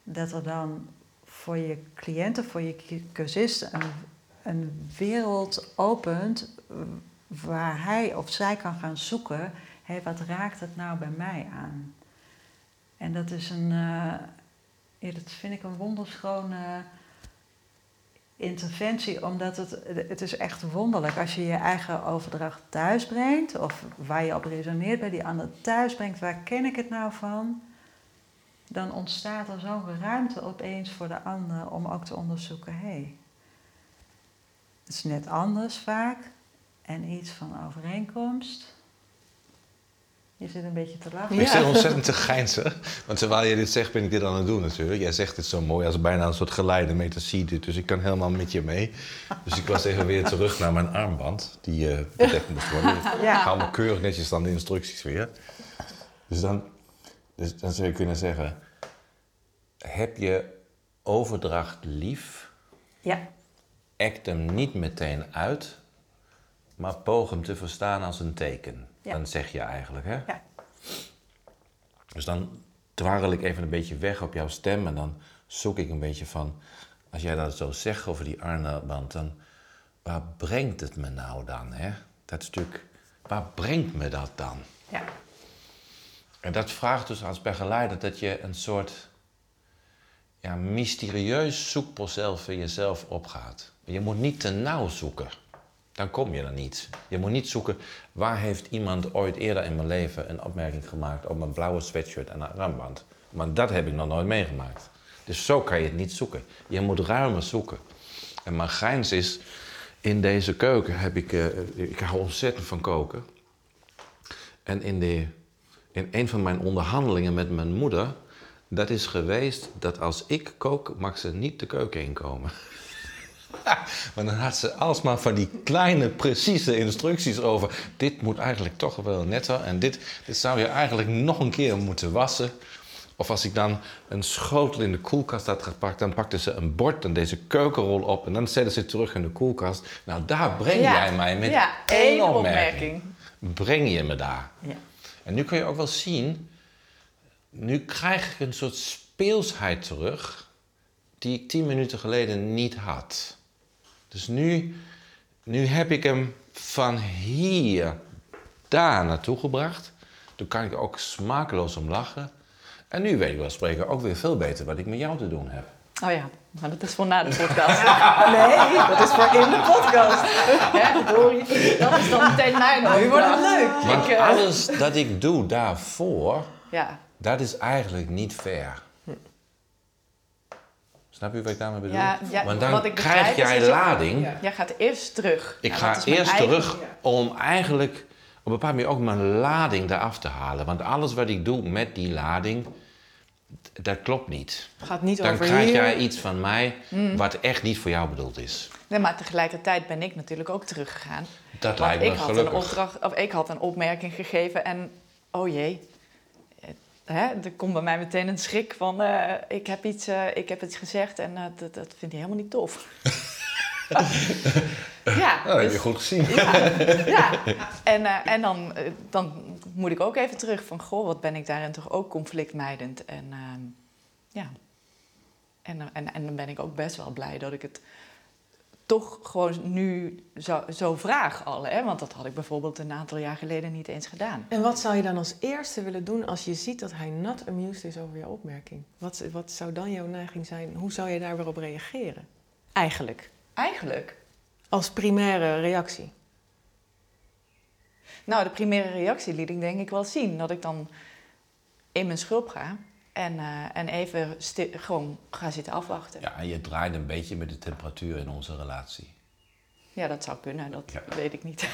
dat er dan voor je cliënten, voor je cursist een, een wereld opent waar hij of zij kan gaan zoeken, hé, wat raakt het nou bij mij aan? En dat is een, eh, dat vind ik een wonderschone interventie, omdat het, het is echt wonderlijk als je je eigen overdracht thuis brengt, of waar je op resoneert bij die ander thuis brengt, waar ken ik het nou van? Dan ontstaat er zo'n ruimte opeens voor de ander om ook te onderzoeken, hé, hey, het is net anders vaak en iets van overeenkomst. Je zit een beetje te lachen. Ik zit ontzettend te geinzen. Want terwijl je dit zegt, ben ik dit aan het doen natuurlijk. Jij zegt het zo mooi als bijna een soort geleide metacie. Dus ik kan helemaal met je mee. Dus ik was even weer terug naar mijn armband. Die eh bedekt moest worden. Ik Ja. hou me keurig netjes dan de instructies weer. Dus dan, dus dan zou je kunnen zeggen... Heb je overdracht lief? Ja, Act hem niet meteen uit. Maar poog hem te verstaan als een teken. Ja. Dan zeg je eigenlijk, hè? ja, Dus dan dwarrel ik even een beetje weg op jouw stem en dan zoek ik een beetje van, als jij dat zo zegt over die armband, dan waar brengt het me nou dan? Hè? Dat stuk, waar brengt me dat dan? ja, En dat vraagt dus als begeleider dat je een soort ja, mysterieus zoekproces voor jezelf opgaat. Je moet niet te nauw zoeken. Dan kom je er niet. Je moet niet zoeken waar heeft iemand ooit eerder in mijn leven een opmerking gemaakt op een blauwe sweatshirt en een armband. Maar dat heb ik nog nooit meegemaakt. Dus zo kan je het niet zoeken. Je moet ruimer zoeken. En mijn grijns is, in deze keuken heb ik, eh, ik hou ontzettend van koken. En in, de, in een van mijn onderhandelingen met mijn moeder, dat is geweest dat als ik kook, mag ze niet de keuken inkomen. Maar dan had ze alsmaar van die kleine, precieze instructies over. Dit moet eigenlijk toch wel netter. En dit, dit zou je eigenlijk nog een keer moeten wassen. Of als ik dan een schotel in de koelkast had gepakt, dan pakten ze een bord en deze keukenrol op en dan zetten ze terug in de koelkast. Nou, daar breng Ja. jij mij met Ja, één één opmerking. opmerking. Breng je me daar. Ja. En nu kun je ook wel zien, nu krijg ik een soort speelsheid terug die ik tien minuten geleden niet had. Dus nu, nu heb ik hem van hier daar naartoe gebracht. Toen kan ik er ook smakeloos om lachen. En nu weet ik wel spreken ook weer veel beter wat ik met jou te doen heb. Oh ja, maar dat is voor na de podcast. Nee, dat is voor in de podcast. Hè? Dat is dan meteen mijn Nu wordt het leuk. Want eh, alles dat ik doe daarvoor, Ja, dat is eigenlijk niet fair. Snap je wat ik daarmee bedoel? Ja, ja, Want dan wat ik krijg jij lading. jij gaat eerst terug. Ik ga eerst eigen- terug om eigenlijk op een bepaalde manier ook mijn lading eraf te halen. Want alles wat ik doe met die lading, dat klopt niet. Gaat niet Dan over krijg hier. jij iets van mij Mm. wat echt niet voor jou bedoeld is. Nee, maar tegelijkertijd ben ik natuurlijk ook teruggegaan. Dat lijkt me ik had, een gelukkig. opdracht, of ik had een opmerking gegeven en oh jee. Hè, er komt bij mij meteen een schrik van eh, ik, heb iets, eh, ik heb iets gezegd en eh, dat, dat vindt hij helemaal niet tof. ja, Oh, dat heb je dus- goed gezien. ja, ja. En, en dan, dan moet ik ook even terug van, goh, wat ben ik daarin toch ook conflictmijdend. En ehm, ja, en, en, en dan ben ik ook best wel blij dat ik het toch gewoon nu zo, zo vraag al. Hè? Want dat had ik bijvoorbeeld een aantal jaar geleden niet eens gedaan. En wat zou je dan als eerste willen doen als je ziet dat hij not amused is over jouw opmerking? Wat, wat zou dan jouw neiging zijn? Hoe zou je daar weer op reageren? Eigenlijk, Eigenlijk, als primaire reactie. nou, de primaire reactie liet ik denk ik wel zien. Dat ik dan in mijn schulp ga en, eh, en even gewoon ga zitten afwachten. Ja, en je draait een beetje met de temperatuur in onze relatie. Ja, dat zou kunnen, dat Ja. weet ik niet.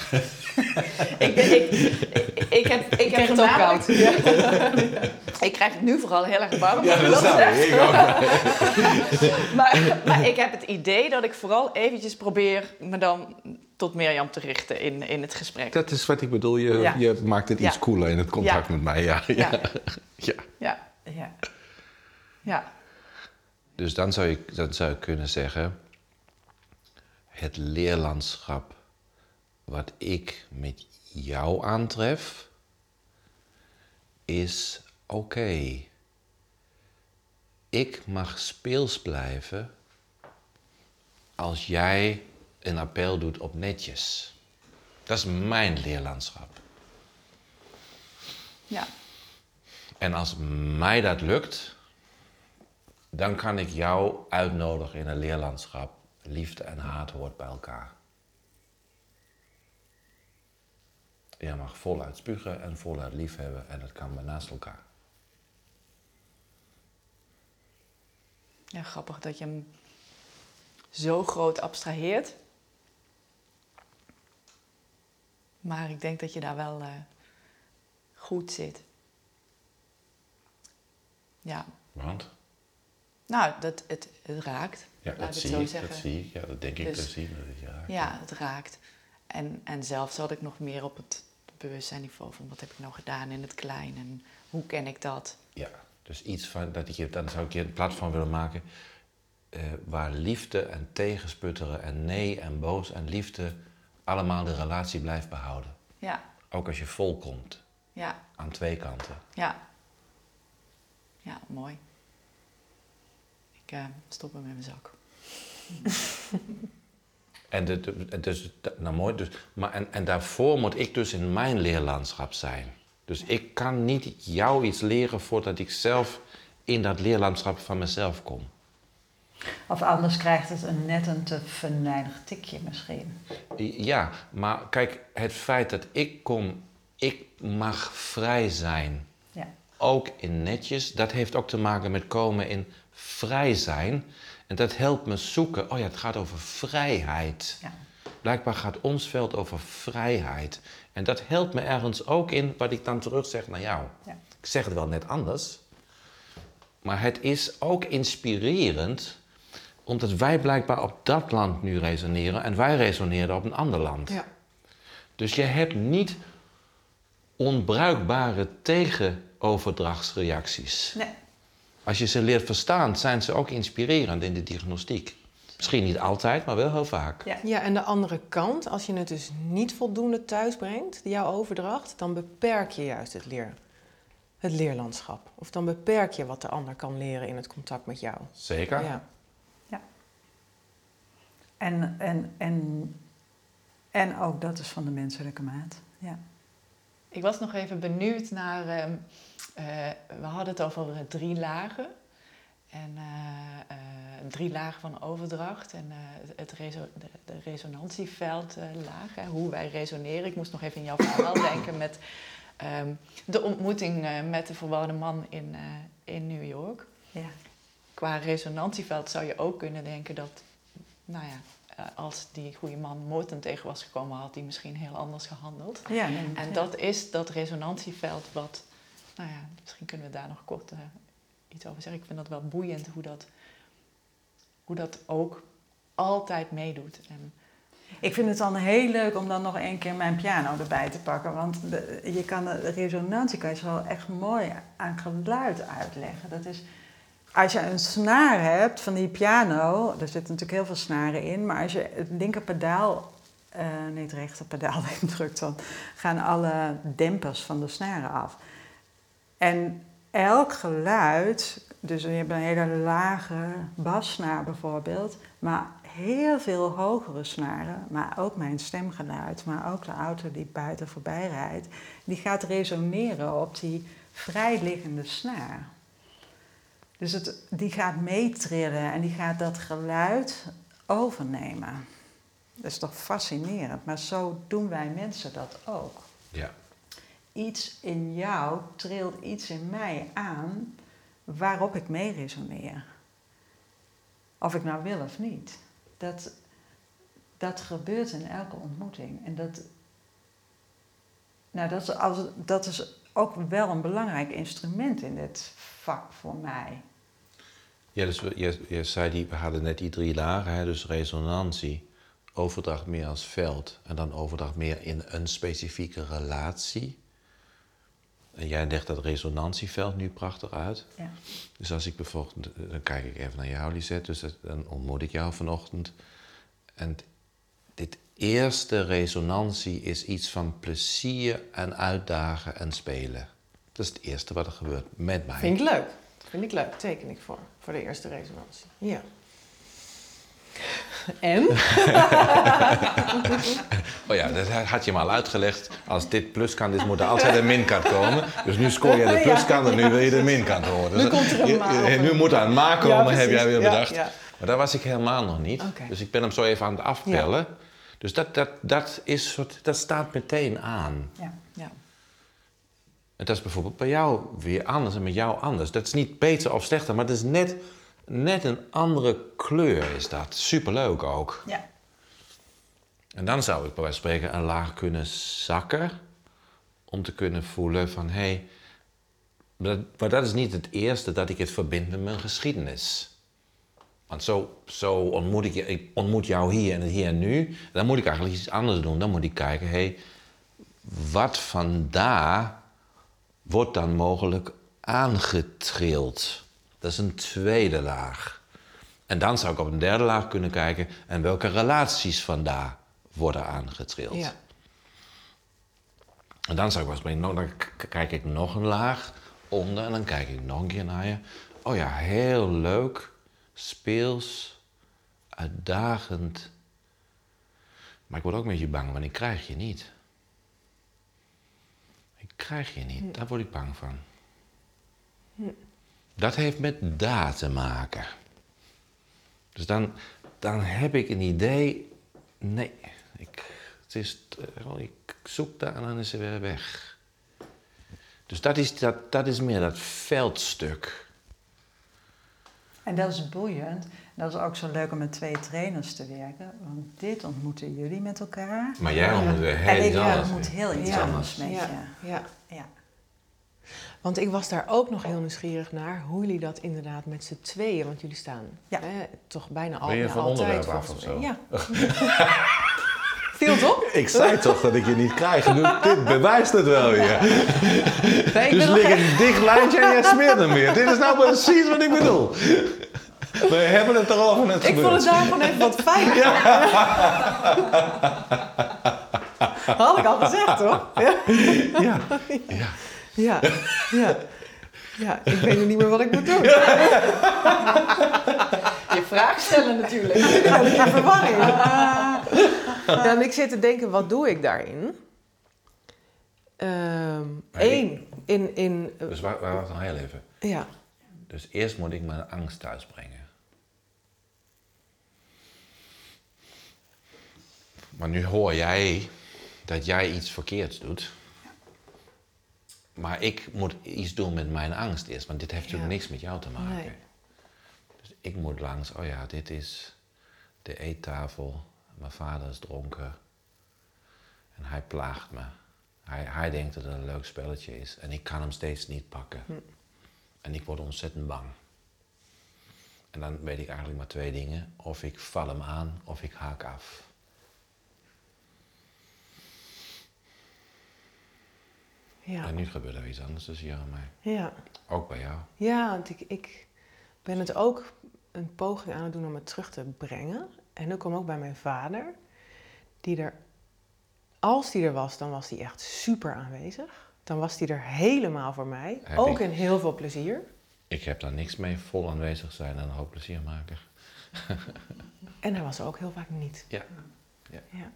ik, ik, ik, ik heb, ik heb het ook voornamelijk- ik krijg het nu vooral heel erg warm. Ja, dat zou ik ook. Maar, maar ik heb het idee dat ik vooral eventjes probeer me dan tot Mirjam te richten in, in het gesprek. Dat is wat ik bedoel. Je, Ja. je maakt het iets Ja. cooler in het contact Ja. met mij. Ja, ja. Ja. Ja. Ja, Dus dan zou, je, dan zou ik kunnen zeggen... Het leerlandschap wat ik met jou aantref... is oké. Ik mag speels blijven... als jij een appel doet op netjes. Dat is mijn leerlandschap. ja. En als mij dat lukt, dan kan ik jou uitnodigen in een leerlandschap. Liefde en haat hoort bij elkaar. Je mag voluit spugen en voluit liefhebben en dat kan maar naast elkaar. ja, grappig dat je hem zo groot abstraheert. Maar ik denk dat je daar wel eh, goed zit. Ja, Want? nou, dat, het, het raakt. Ja, Laat dat ik het zie zo ik, zeggen. dat zie ik. Ja, dat denk ik Dus-. Dat het je raakt. Ja, het raakt. En, en zelf zat ik nog meer op het bewustzijnniveau van wat heb ik nou gedaan in het klein en hoe ken ik dat? Ja, dus iets van, dat ik je, dan zou ik je een platform willen maken eh, waar liefde en tegensputteren en nee en boos en liefde allemaal de relatie blijft behouden. Ja, Ook als je vol komt, ja, aan twee kanten. ja. Ja, mooi. Ik eh, stop hem in mijn zak. En, de, de- en dus, nou mooi, dus, maar en, en daarvoor moet ik dus in mijn leerlandschap zijn. Dus ik kan niet jou iets leren voordat ik zelf in dat leerlandschap van mezelf kom. Of anders krijgt het een net een te venijnig tikje misschien. Ja, maar kijk, het feit dat ik kom, ik mag vrij zijn. Ook in netjes, dat heeft ook te maken met komen in vrij zijn. En dat helpt me zoeken, oh ja, het gaat over vrijheid. Ja. Blijkbaar gaat ons veld over vrijheid. En dat helpt me ergens ook in wat ik dan terug zeg naar jou. Ja. Ik zeg het wel net anders. Maar het is ook inspirerend, omdat wij blijkbaar op dat land nu resoneren en wij resoneren op een ander land. Ja. Dus je hebt niet onbruikbare tegenoverdrachtsreacties. Nee. als je ze leert verstaan, zijn ze ook inspirerend in de diagnostiek. Misschien niet altijd, maar wel heel vaak. Ja. Ja, en de andere kant, als je het dus niet voldoende thuis brengt, jouw overdracht, dan beperk je juist het, leer, het leerlandschap. Of dan beperk je wat de ander kan leren in het contact met jou. Zeker. Ja. En, en, en, en ook dat is van de menselijke maat. Ja. Ik was nog even benieuwd naar. ehm, eh, we hadden het over drie lagen. En eh, eh, drie lagen van overdracht. En het reso- de, de resonantieveldlaag. hoe wij resoneren. Ik moest nog even in jouw verhaal denken met ehm, de ontmoeting met de verwarde man in, in New York. Ja. Qua resonantieveld zou je ook kunnen denken dat, nou ja, als die goede man moord tegen was gekomen, had hij misschien heel anders gehandeld. Ja, En dat is dat resonantieveld wat, nou ja, misschien kunnen we daar nog kort eh, iets over zeggen. Ik vind dat wel boeiend hoe dat, hoe dat ook altijd meedoet. En, Ik vind het dan heel leuk om dan nog een keer mijn piano erbij te pakken. Want de, je kan de, resonantie kan je wel echt mooi aan geluid uitleggen. Dat is, als je een snaar hebt van die piano, er zitten natuurlijk heel veel snaren in. Maar als je het linker pedaal, eh, nee het rechter pedaal indrukt, dan gaan alle dempers van de snaren af. En elk geluid, dus je hebt een hele lage bassnaar bijvoorbeeld, maar heel veel hogere snaren, maar ook mijn stemgeluid, maar ook de auto die buiten voorbij rijdt, die gaat resoneren op die vrijliggende snaar. Dus het, die gaat meetrillen en die gaat dat geluid overnemen. Dat is toch fascinerend, maar zo doen wij mensen dat ook Ja. Iets in jou trilt iets in mij aan waarop ik mee resoneer. Of ik nou wil of niet. Dat, dat gebeurt in elke ontmoeting. En dat, nou, dat, is, dat is ook wel een belangrijk instrument in dit vak voor mij. Ja, dus je, je zei, die, we hadden net die drie lagen, hè, dus resonantie, overdracht meer als veld en dan overdracht meer in een specifieke relatie. En jij legt dat resonantieveld nu prachtig uit. Ja. Dus als ik bijvoorbeeld, dan kijk ik even naar jou, Lisette, dus dan ontmoet ik jou vanochtend. En dit eerste resonantie is iets van plezier en uitdagen en spelen. Dat is het eerste wat er gebeurt met mij. Vind ik leuk. Vind ik leuk. Teken ik voor. Voor de eerste resonantie. Ja. En? Oh ja, dat had je me al uitgelegd. Als dit pluskant is, moet er altijd een minkant komen. Dus nu scoor je de pluskant en nu wil je de minkant horen. Dus Nu komt er een ma Nu moet er een ma komen, Ja, heb jij weer bedacht. ja. Maar daar was ik helemaal nog niet. Dus ik ben hem zo even aan het afpellen. Dus dat, dat, dat, is soort, dat staat meteen aan. Ja. ja. En dat is bijvoorbeeld bij jou weer anders en met jou anders. Dat is niet beter of slechter, maar het is net, net een andere kleur is dat. Superleuk ook. Ja. En dan zou ik bij wijze van spreken een laag kunnen zakken. Om te kunnen voelen van, hé... Hey, maar, dat, maar dat is niet het eerste dat ik het verbind met mijn geschiedenis. Want zo, zo ontmoet ik, ik ontmoet jou hier en hier en nu. Dan moet ik eigenlijk iets anders doen. Dan moet ik kijken, hé... Hey, wat vandaar wordt dan mogelijk aangetrild? Dat is een tweede laag. En dan zou ik op een derde laag kunnen kijken... en welke relaties vandaar worden aangetrild. Ja. En dan zou ik wel eens brengen, dan kijk ik nog een laag onder en dan kijk ik nog een keer naar je. Oh ja, heel leuk, speels, uitdagend. Maar ik word ook een beetje bang, want ik krijg je niet. Ik krijg je niet, daar word ik bang van. Dat heeft met daar te maken. Dus dan, dan heb ik een idee. Nee, ik, het is, eh, ik zoek daar en dan is ze weer weg. Dus dat is, dat, dat is meer dat veldstuk. En dat is boeiend. Dat is ook zo leuk om met twee trainers te werken. Want dit ontmoeten jullie met elkaar. Maar jij ontmoet weer heel en ik anders. ontmoet heel iets anders met je. ja. Ja. Want ik was daar ook nog heel nieuwsgierig naar hoe jullie dat inderdaad met z'n tweeën, want jullie staan Ja. hè, toch bijna al, Ben je ja, van altijd onderwerp af of zo? Ja. Viel op? Ik zei toch dat ik je niet krijg. Nu, dit bewijst het wel weer. Nee, ik Dus lig een dicht lijntje en jij smeert hem weer. Dit is nou precies wat ik bedoel. We hebben het erover net Ik vond het daar gewoon even wat fijn. Had ik al gezegd, toch? Ja. Ja. ja. Ja, ja. Ja, ik weet nu niet meer wat ik moet doen. Je vraag stellen natuurlijk. Ja, verwarring. Ja, en ik zit te denken, wat doe ik daarin? Ehm Eén, in, in, eh, Dus waar, waar was nog heel even. ja, Dus eerst moet ik mijn angst thuis brengen. Maar nu hoor jij dat jij iets verkeerds doet. Maar ik moet iets doen met mijn angst eerst, want dit heeft natuurlijk niks met jou te maken. Nee. Dus ik moet langs, oh ja, dit is de eettafel. Mijn vader is dronken. En hij plaagt me. Hij, hij denkt dat het een leuk spelletje is. En ik kan hem steeds niet pakken. En ik word ontzettend bang. En dan weet ik eigenlijk maar twee dingen. Of ik val hem aan, of ik haak af. Ja, En nu gebeurt er iets anders tussen jou en mij. ja. Ook bij jou. Ja, want ik, ik ben het ook een poging aan het doen om het terug te brengen. En dat kwam ook bij mijn vader. Die er, als die er was, dan was hij echt super aanwezig. Dan was hij er helemaal voor mij. Heb ook ik. in heel veel plezier. Ik heb daar niks mee vol aanwezig zijn en een hoop plezier maken. En hij was er ook heel vaak niet. Ja. Ja.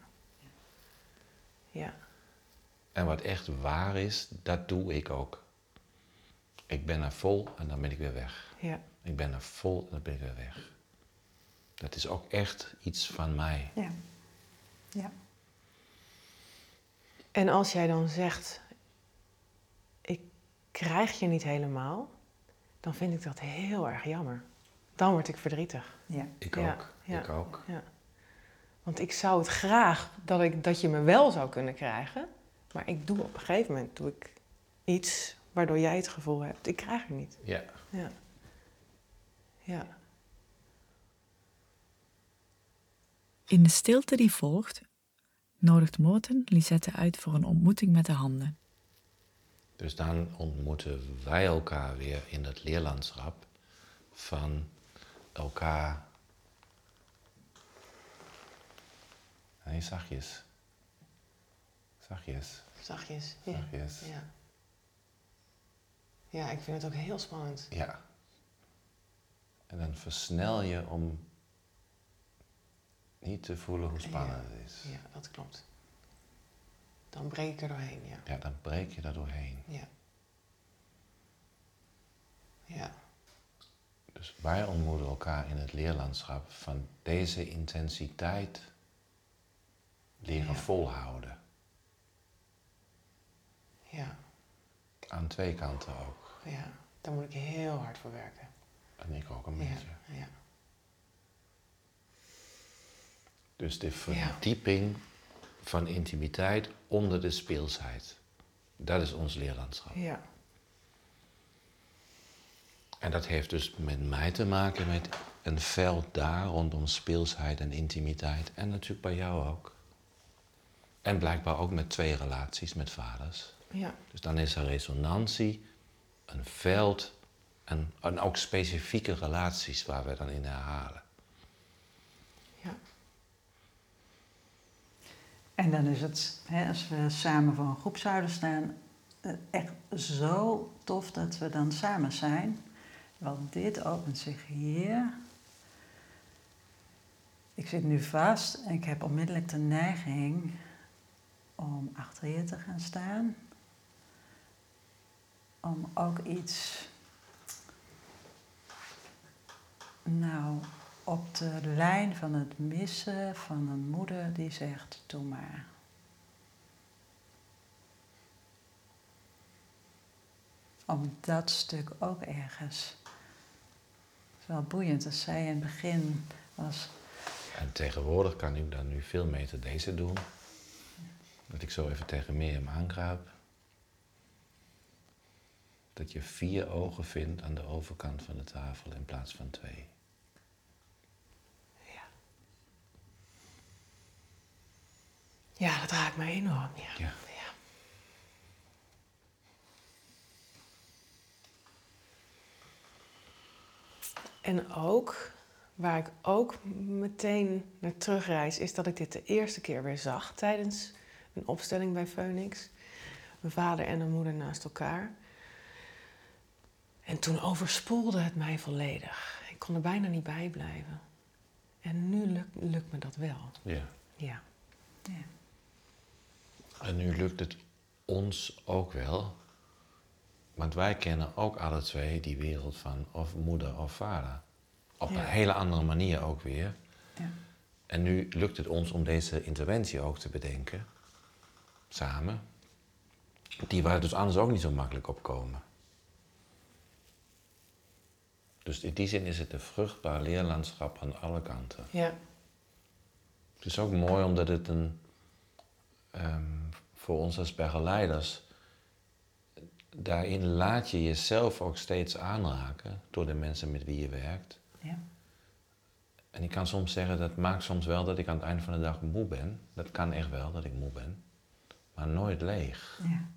Ja. En wat echt waar is, dat doe ik ook. Ik ben er vol en dan ben ik weer weg. Ja. Ik ben er vol en dan ben ik weer weg. Dat is ook echt iets van mij. Ja. Ja. En als jij dan zegt, ik krijg je niet helemaal, dan vind ik dat heel erg jammer. Dan word ik verdrietig. Ja. Ik ook. ja. Ik ook. Ja. Want ik zou het graag dat, ik, dat je me wel zou kunnen krijgen. Maar ik doe op een gegeven moment doe ik iets waardoor jij het gevoel hebt, ik krijg er niet. Ja. Ja. Ja. In de stilte die volgt, nodigt Morten Lisette uit voor een ontmoeting met de handen. Dus dan ontmoeten wij elkaar weer in het leerlandschap van elkaar. Nee, zachtjes. Zachtjes. Zachtjes. Ja. Zachtjes. Ja. ja, ik vind het ook heel spannend. Ja. En dan versnel je om niet te voelen hoe spannend het is. Ja, dat klopt. Dan breek ik er doorheen, ja. Ja, dan breek je daar doorheen. Ja. Ja. Dus wij ontmoeten elkaar in het leerlandschap van deze intensiteit leren Ja. volhouden. Ja. Aan twee kanten ook. Ja. Daar moet ik heel hard voor werken. En ik ook een beetje. Ja. Dus de verdieping van intimiteit onder de speelsheid. Dat is ons leerlandschap. Ja. En dat heeft dus met mij te maken met een veld daar rondom speelsheid en intimiteit. En natuurlijk bij jou ook. En blijkbaar ook met twee relaties met vaders. Ja. Dus dan is er resonantie, een veld en, en ook specifieke relaties waar we dan in herhalen. Ja. En dan is het, hè, als we samen voor een groep zouden staan, eh, echt zo tof dat we dan samen zijn. Want dit opent zich hier. Ik zit nu vast en ik heb onmiddellijk de neiging om achter je te gaan staan. Om ook iets, nou, op de lijn van het missen van een moeder die zegt, doe maar. Om dat stuk ook ergens. Het is wel boeiend, als zij in het begin was, En tegenwoordig kan ik dan nu veel beter deze doen. Dat ik zo even tegen Mirjam aankruip. Dat je vier ogen vindt aan de overkant van de tafel in plaats van twee. Ja. Ja, dat raakt me enorm. Ja. Ja. Ja. En ook, waar ik ook meteen naar terugreis, is dat ik dit de eerste keer weer zag tijdens een opstelling bij Phoenix. Mijn vader en mijn moeder naast elkaar. En toen overspoelde het mij volledig. Ik kon er bijna niet bij blijven. En nu lukt, lukt me dat wel. Ja. Ja. En nu lukt het ons ook wel. Want wij kennen ook alle twee die wereld van of moeder of vader. Op Ja. een hele andere manier ook weer. Ja. En nu lukt het ons om deze interventie ook te bedenken. Samen. Die waar dus anders ook niet zo makkelijk op komen. Dus in die zin is het een vruchtbaar leerlandschap aan alle kanten. Ja. Het is ook mooi omdat het een, ehm, voor ons als begeleiders, daarin laat je jezelf ook steeds aanraken door de mensen met wie je werkt. Ja. En ik kan soms zeggen, dat maakt soms wel dat ik aan het einde van de dag moe ben. Dat kan echt wel, dat ik moe ben. Maar nooit leeg. Ja.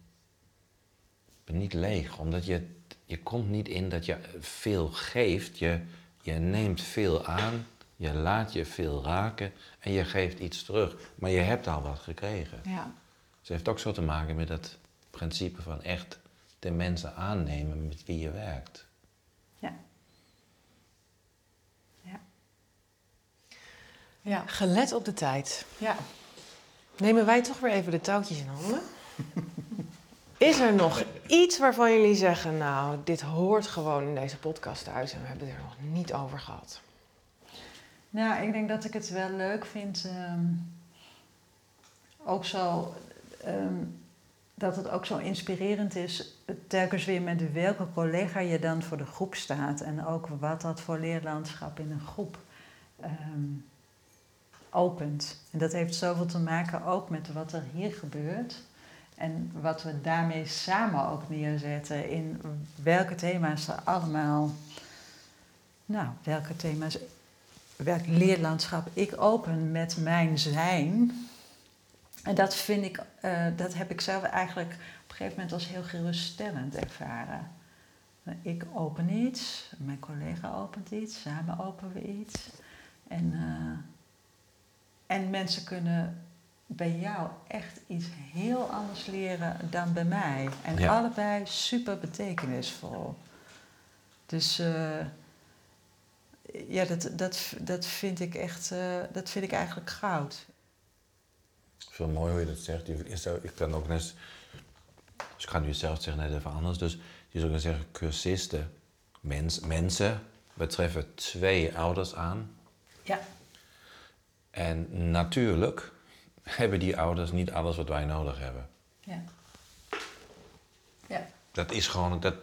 Ik ben niet leeg, omdat je, je komt niet in dat je veel geeft. Je, je neemt veel aan, je laat je veel raken en je geeft iets terug. Maar je hebt al wat gekregen. Ja. Ze heeft ook zo te maken met dat principe van echt de mensen aannemen met wie je werkt. Ja. Ja. Ja. Gelet op de tijd. Ja. Nemen wij toch weer even de touwtjes in handen? Is er nog iets waarvan jullie zeggen, nou, dit hoort gewoon in deze podcast thuis en we hebben het er nog niet over gehad? Nou, ik denk dat ik het wel leuk vind. ehm, ook zo. ehm, dat het ook zo inspirerend is, telkens weer met welke collega je dan voor de groep staat. En ook wat dat voor leerlandschap in een groep ehm, opent. En dat heeft zoveel te maken ook met wat er hier gebeurt. En wat we daarmee samen ook neerzetten in welke thema's er allemaal. Nou, welke thema's welk leerlandschap ik open met mijn zijn. En dat vind ik, eh, dat heb ik zelf eigenlijk op een gegeven moment als heel geruststellend ervaren. Ik open iets, mijn collega opent iets, samen openen we iets. En, eh, en mensen kunnen bij jou echt iets heel anders leren dan bij mij. En Ja. allebei super betekenisvol. Dus eh, ja, dat, dat, dat vind ik echt, eh, dat vind ik eigenlijk goud. Het is wel mooi hoe je dat zegt. Ik kan ook net, dus ik ga nu zelf zeggen net even anders. Dus je zou kunnen zeggen, cursisten, mens, mensen betreffen twee ouders aan. Ja. En natuurlijk hebben die ouders niet alles wat wij nodig hebben. Ja. Ja. Dat is gewoon, dat,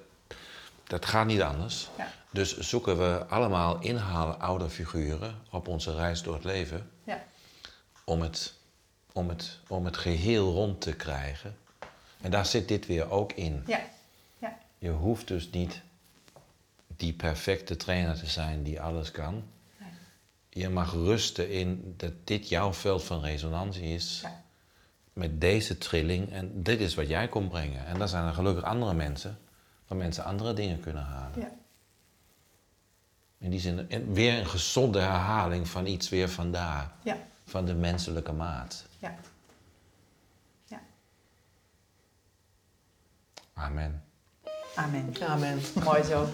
dat gaat niet anders. Ja. Dus zoeken we allemaal inhalen oude figuren op onze reis door het leven Ja. om het, om het, om het geheel rond te krijgen. En daar zit dit weer ook in. Ja. Ja. Je hoeft dus niet die perfecte trainer te zijn die alles kan. Je mag rusten in dat dit jouw veld van resonantie is. Ja. Met deze trilling. En dit is wat jij komt brengen. En dan zijn er gelukkig andere mensen. Waar mensen andere dingen kunnen halen. Ja. In die zin weer een gezonde herhaling van iets weer vandaar. Ja. Van de menselijke maat. Ja. Ja. Amen. Amen. Amen. Mooi zo.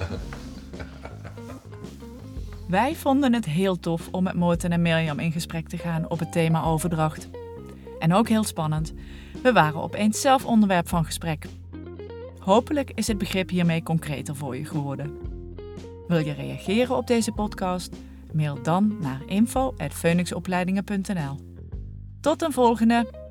Wij vonden het heel tof om met Moorten en Mirjam in gesprek te gaan op het thema overdracht. En ook heel spannend. We waren opeens zelf onderwerp van gesprek. Hopelijk is het begrip hiermee concreter voor je geworden. Wil je reageren op deze podcast? Mail dan naar info.phoenixopleidingen.nl Tot een volgende!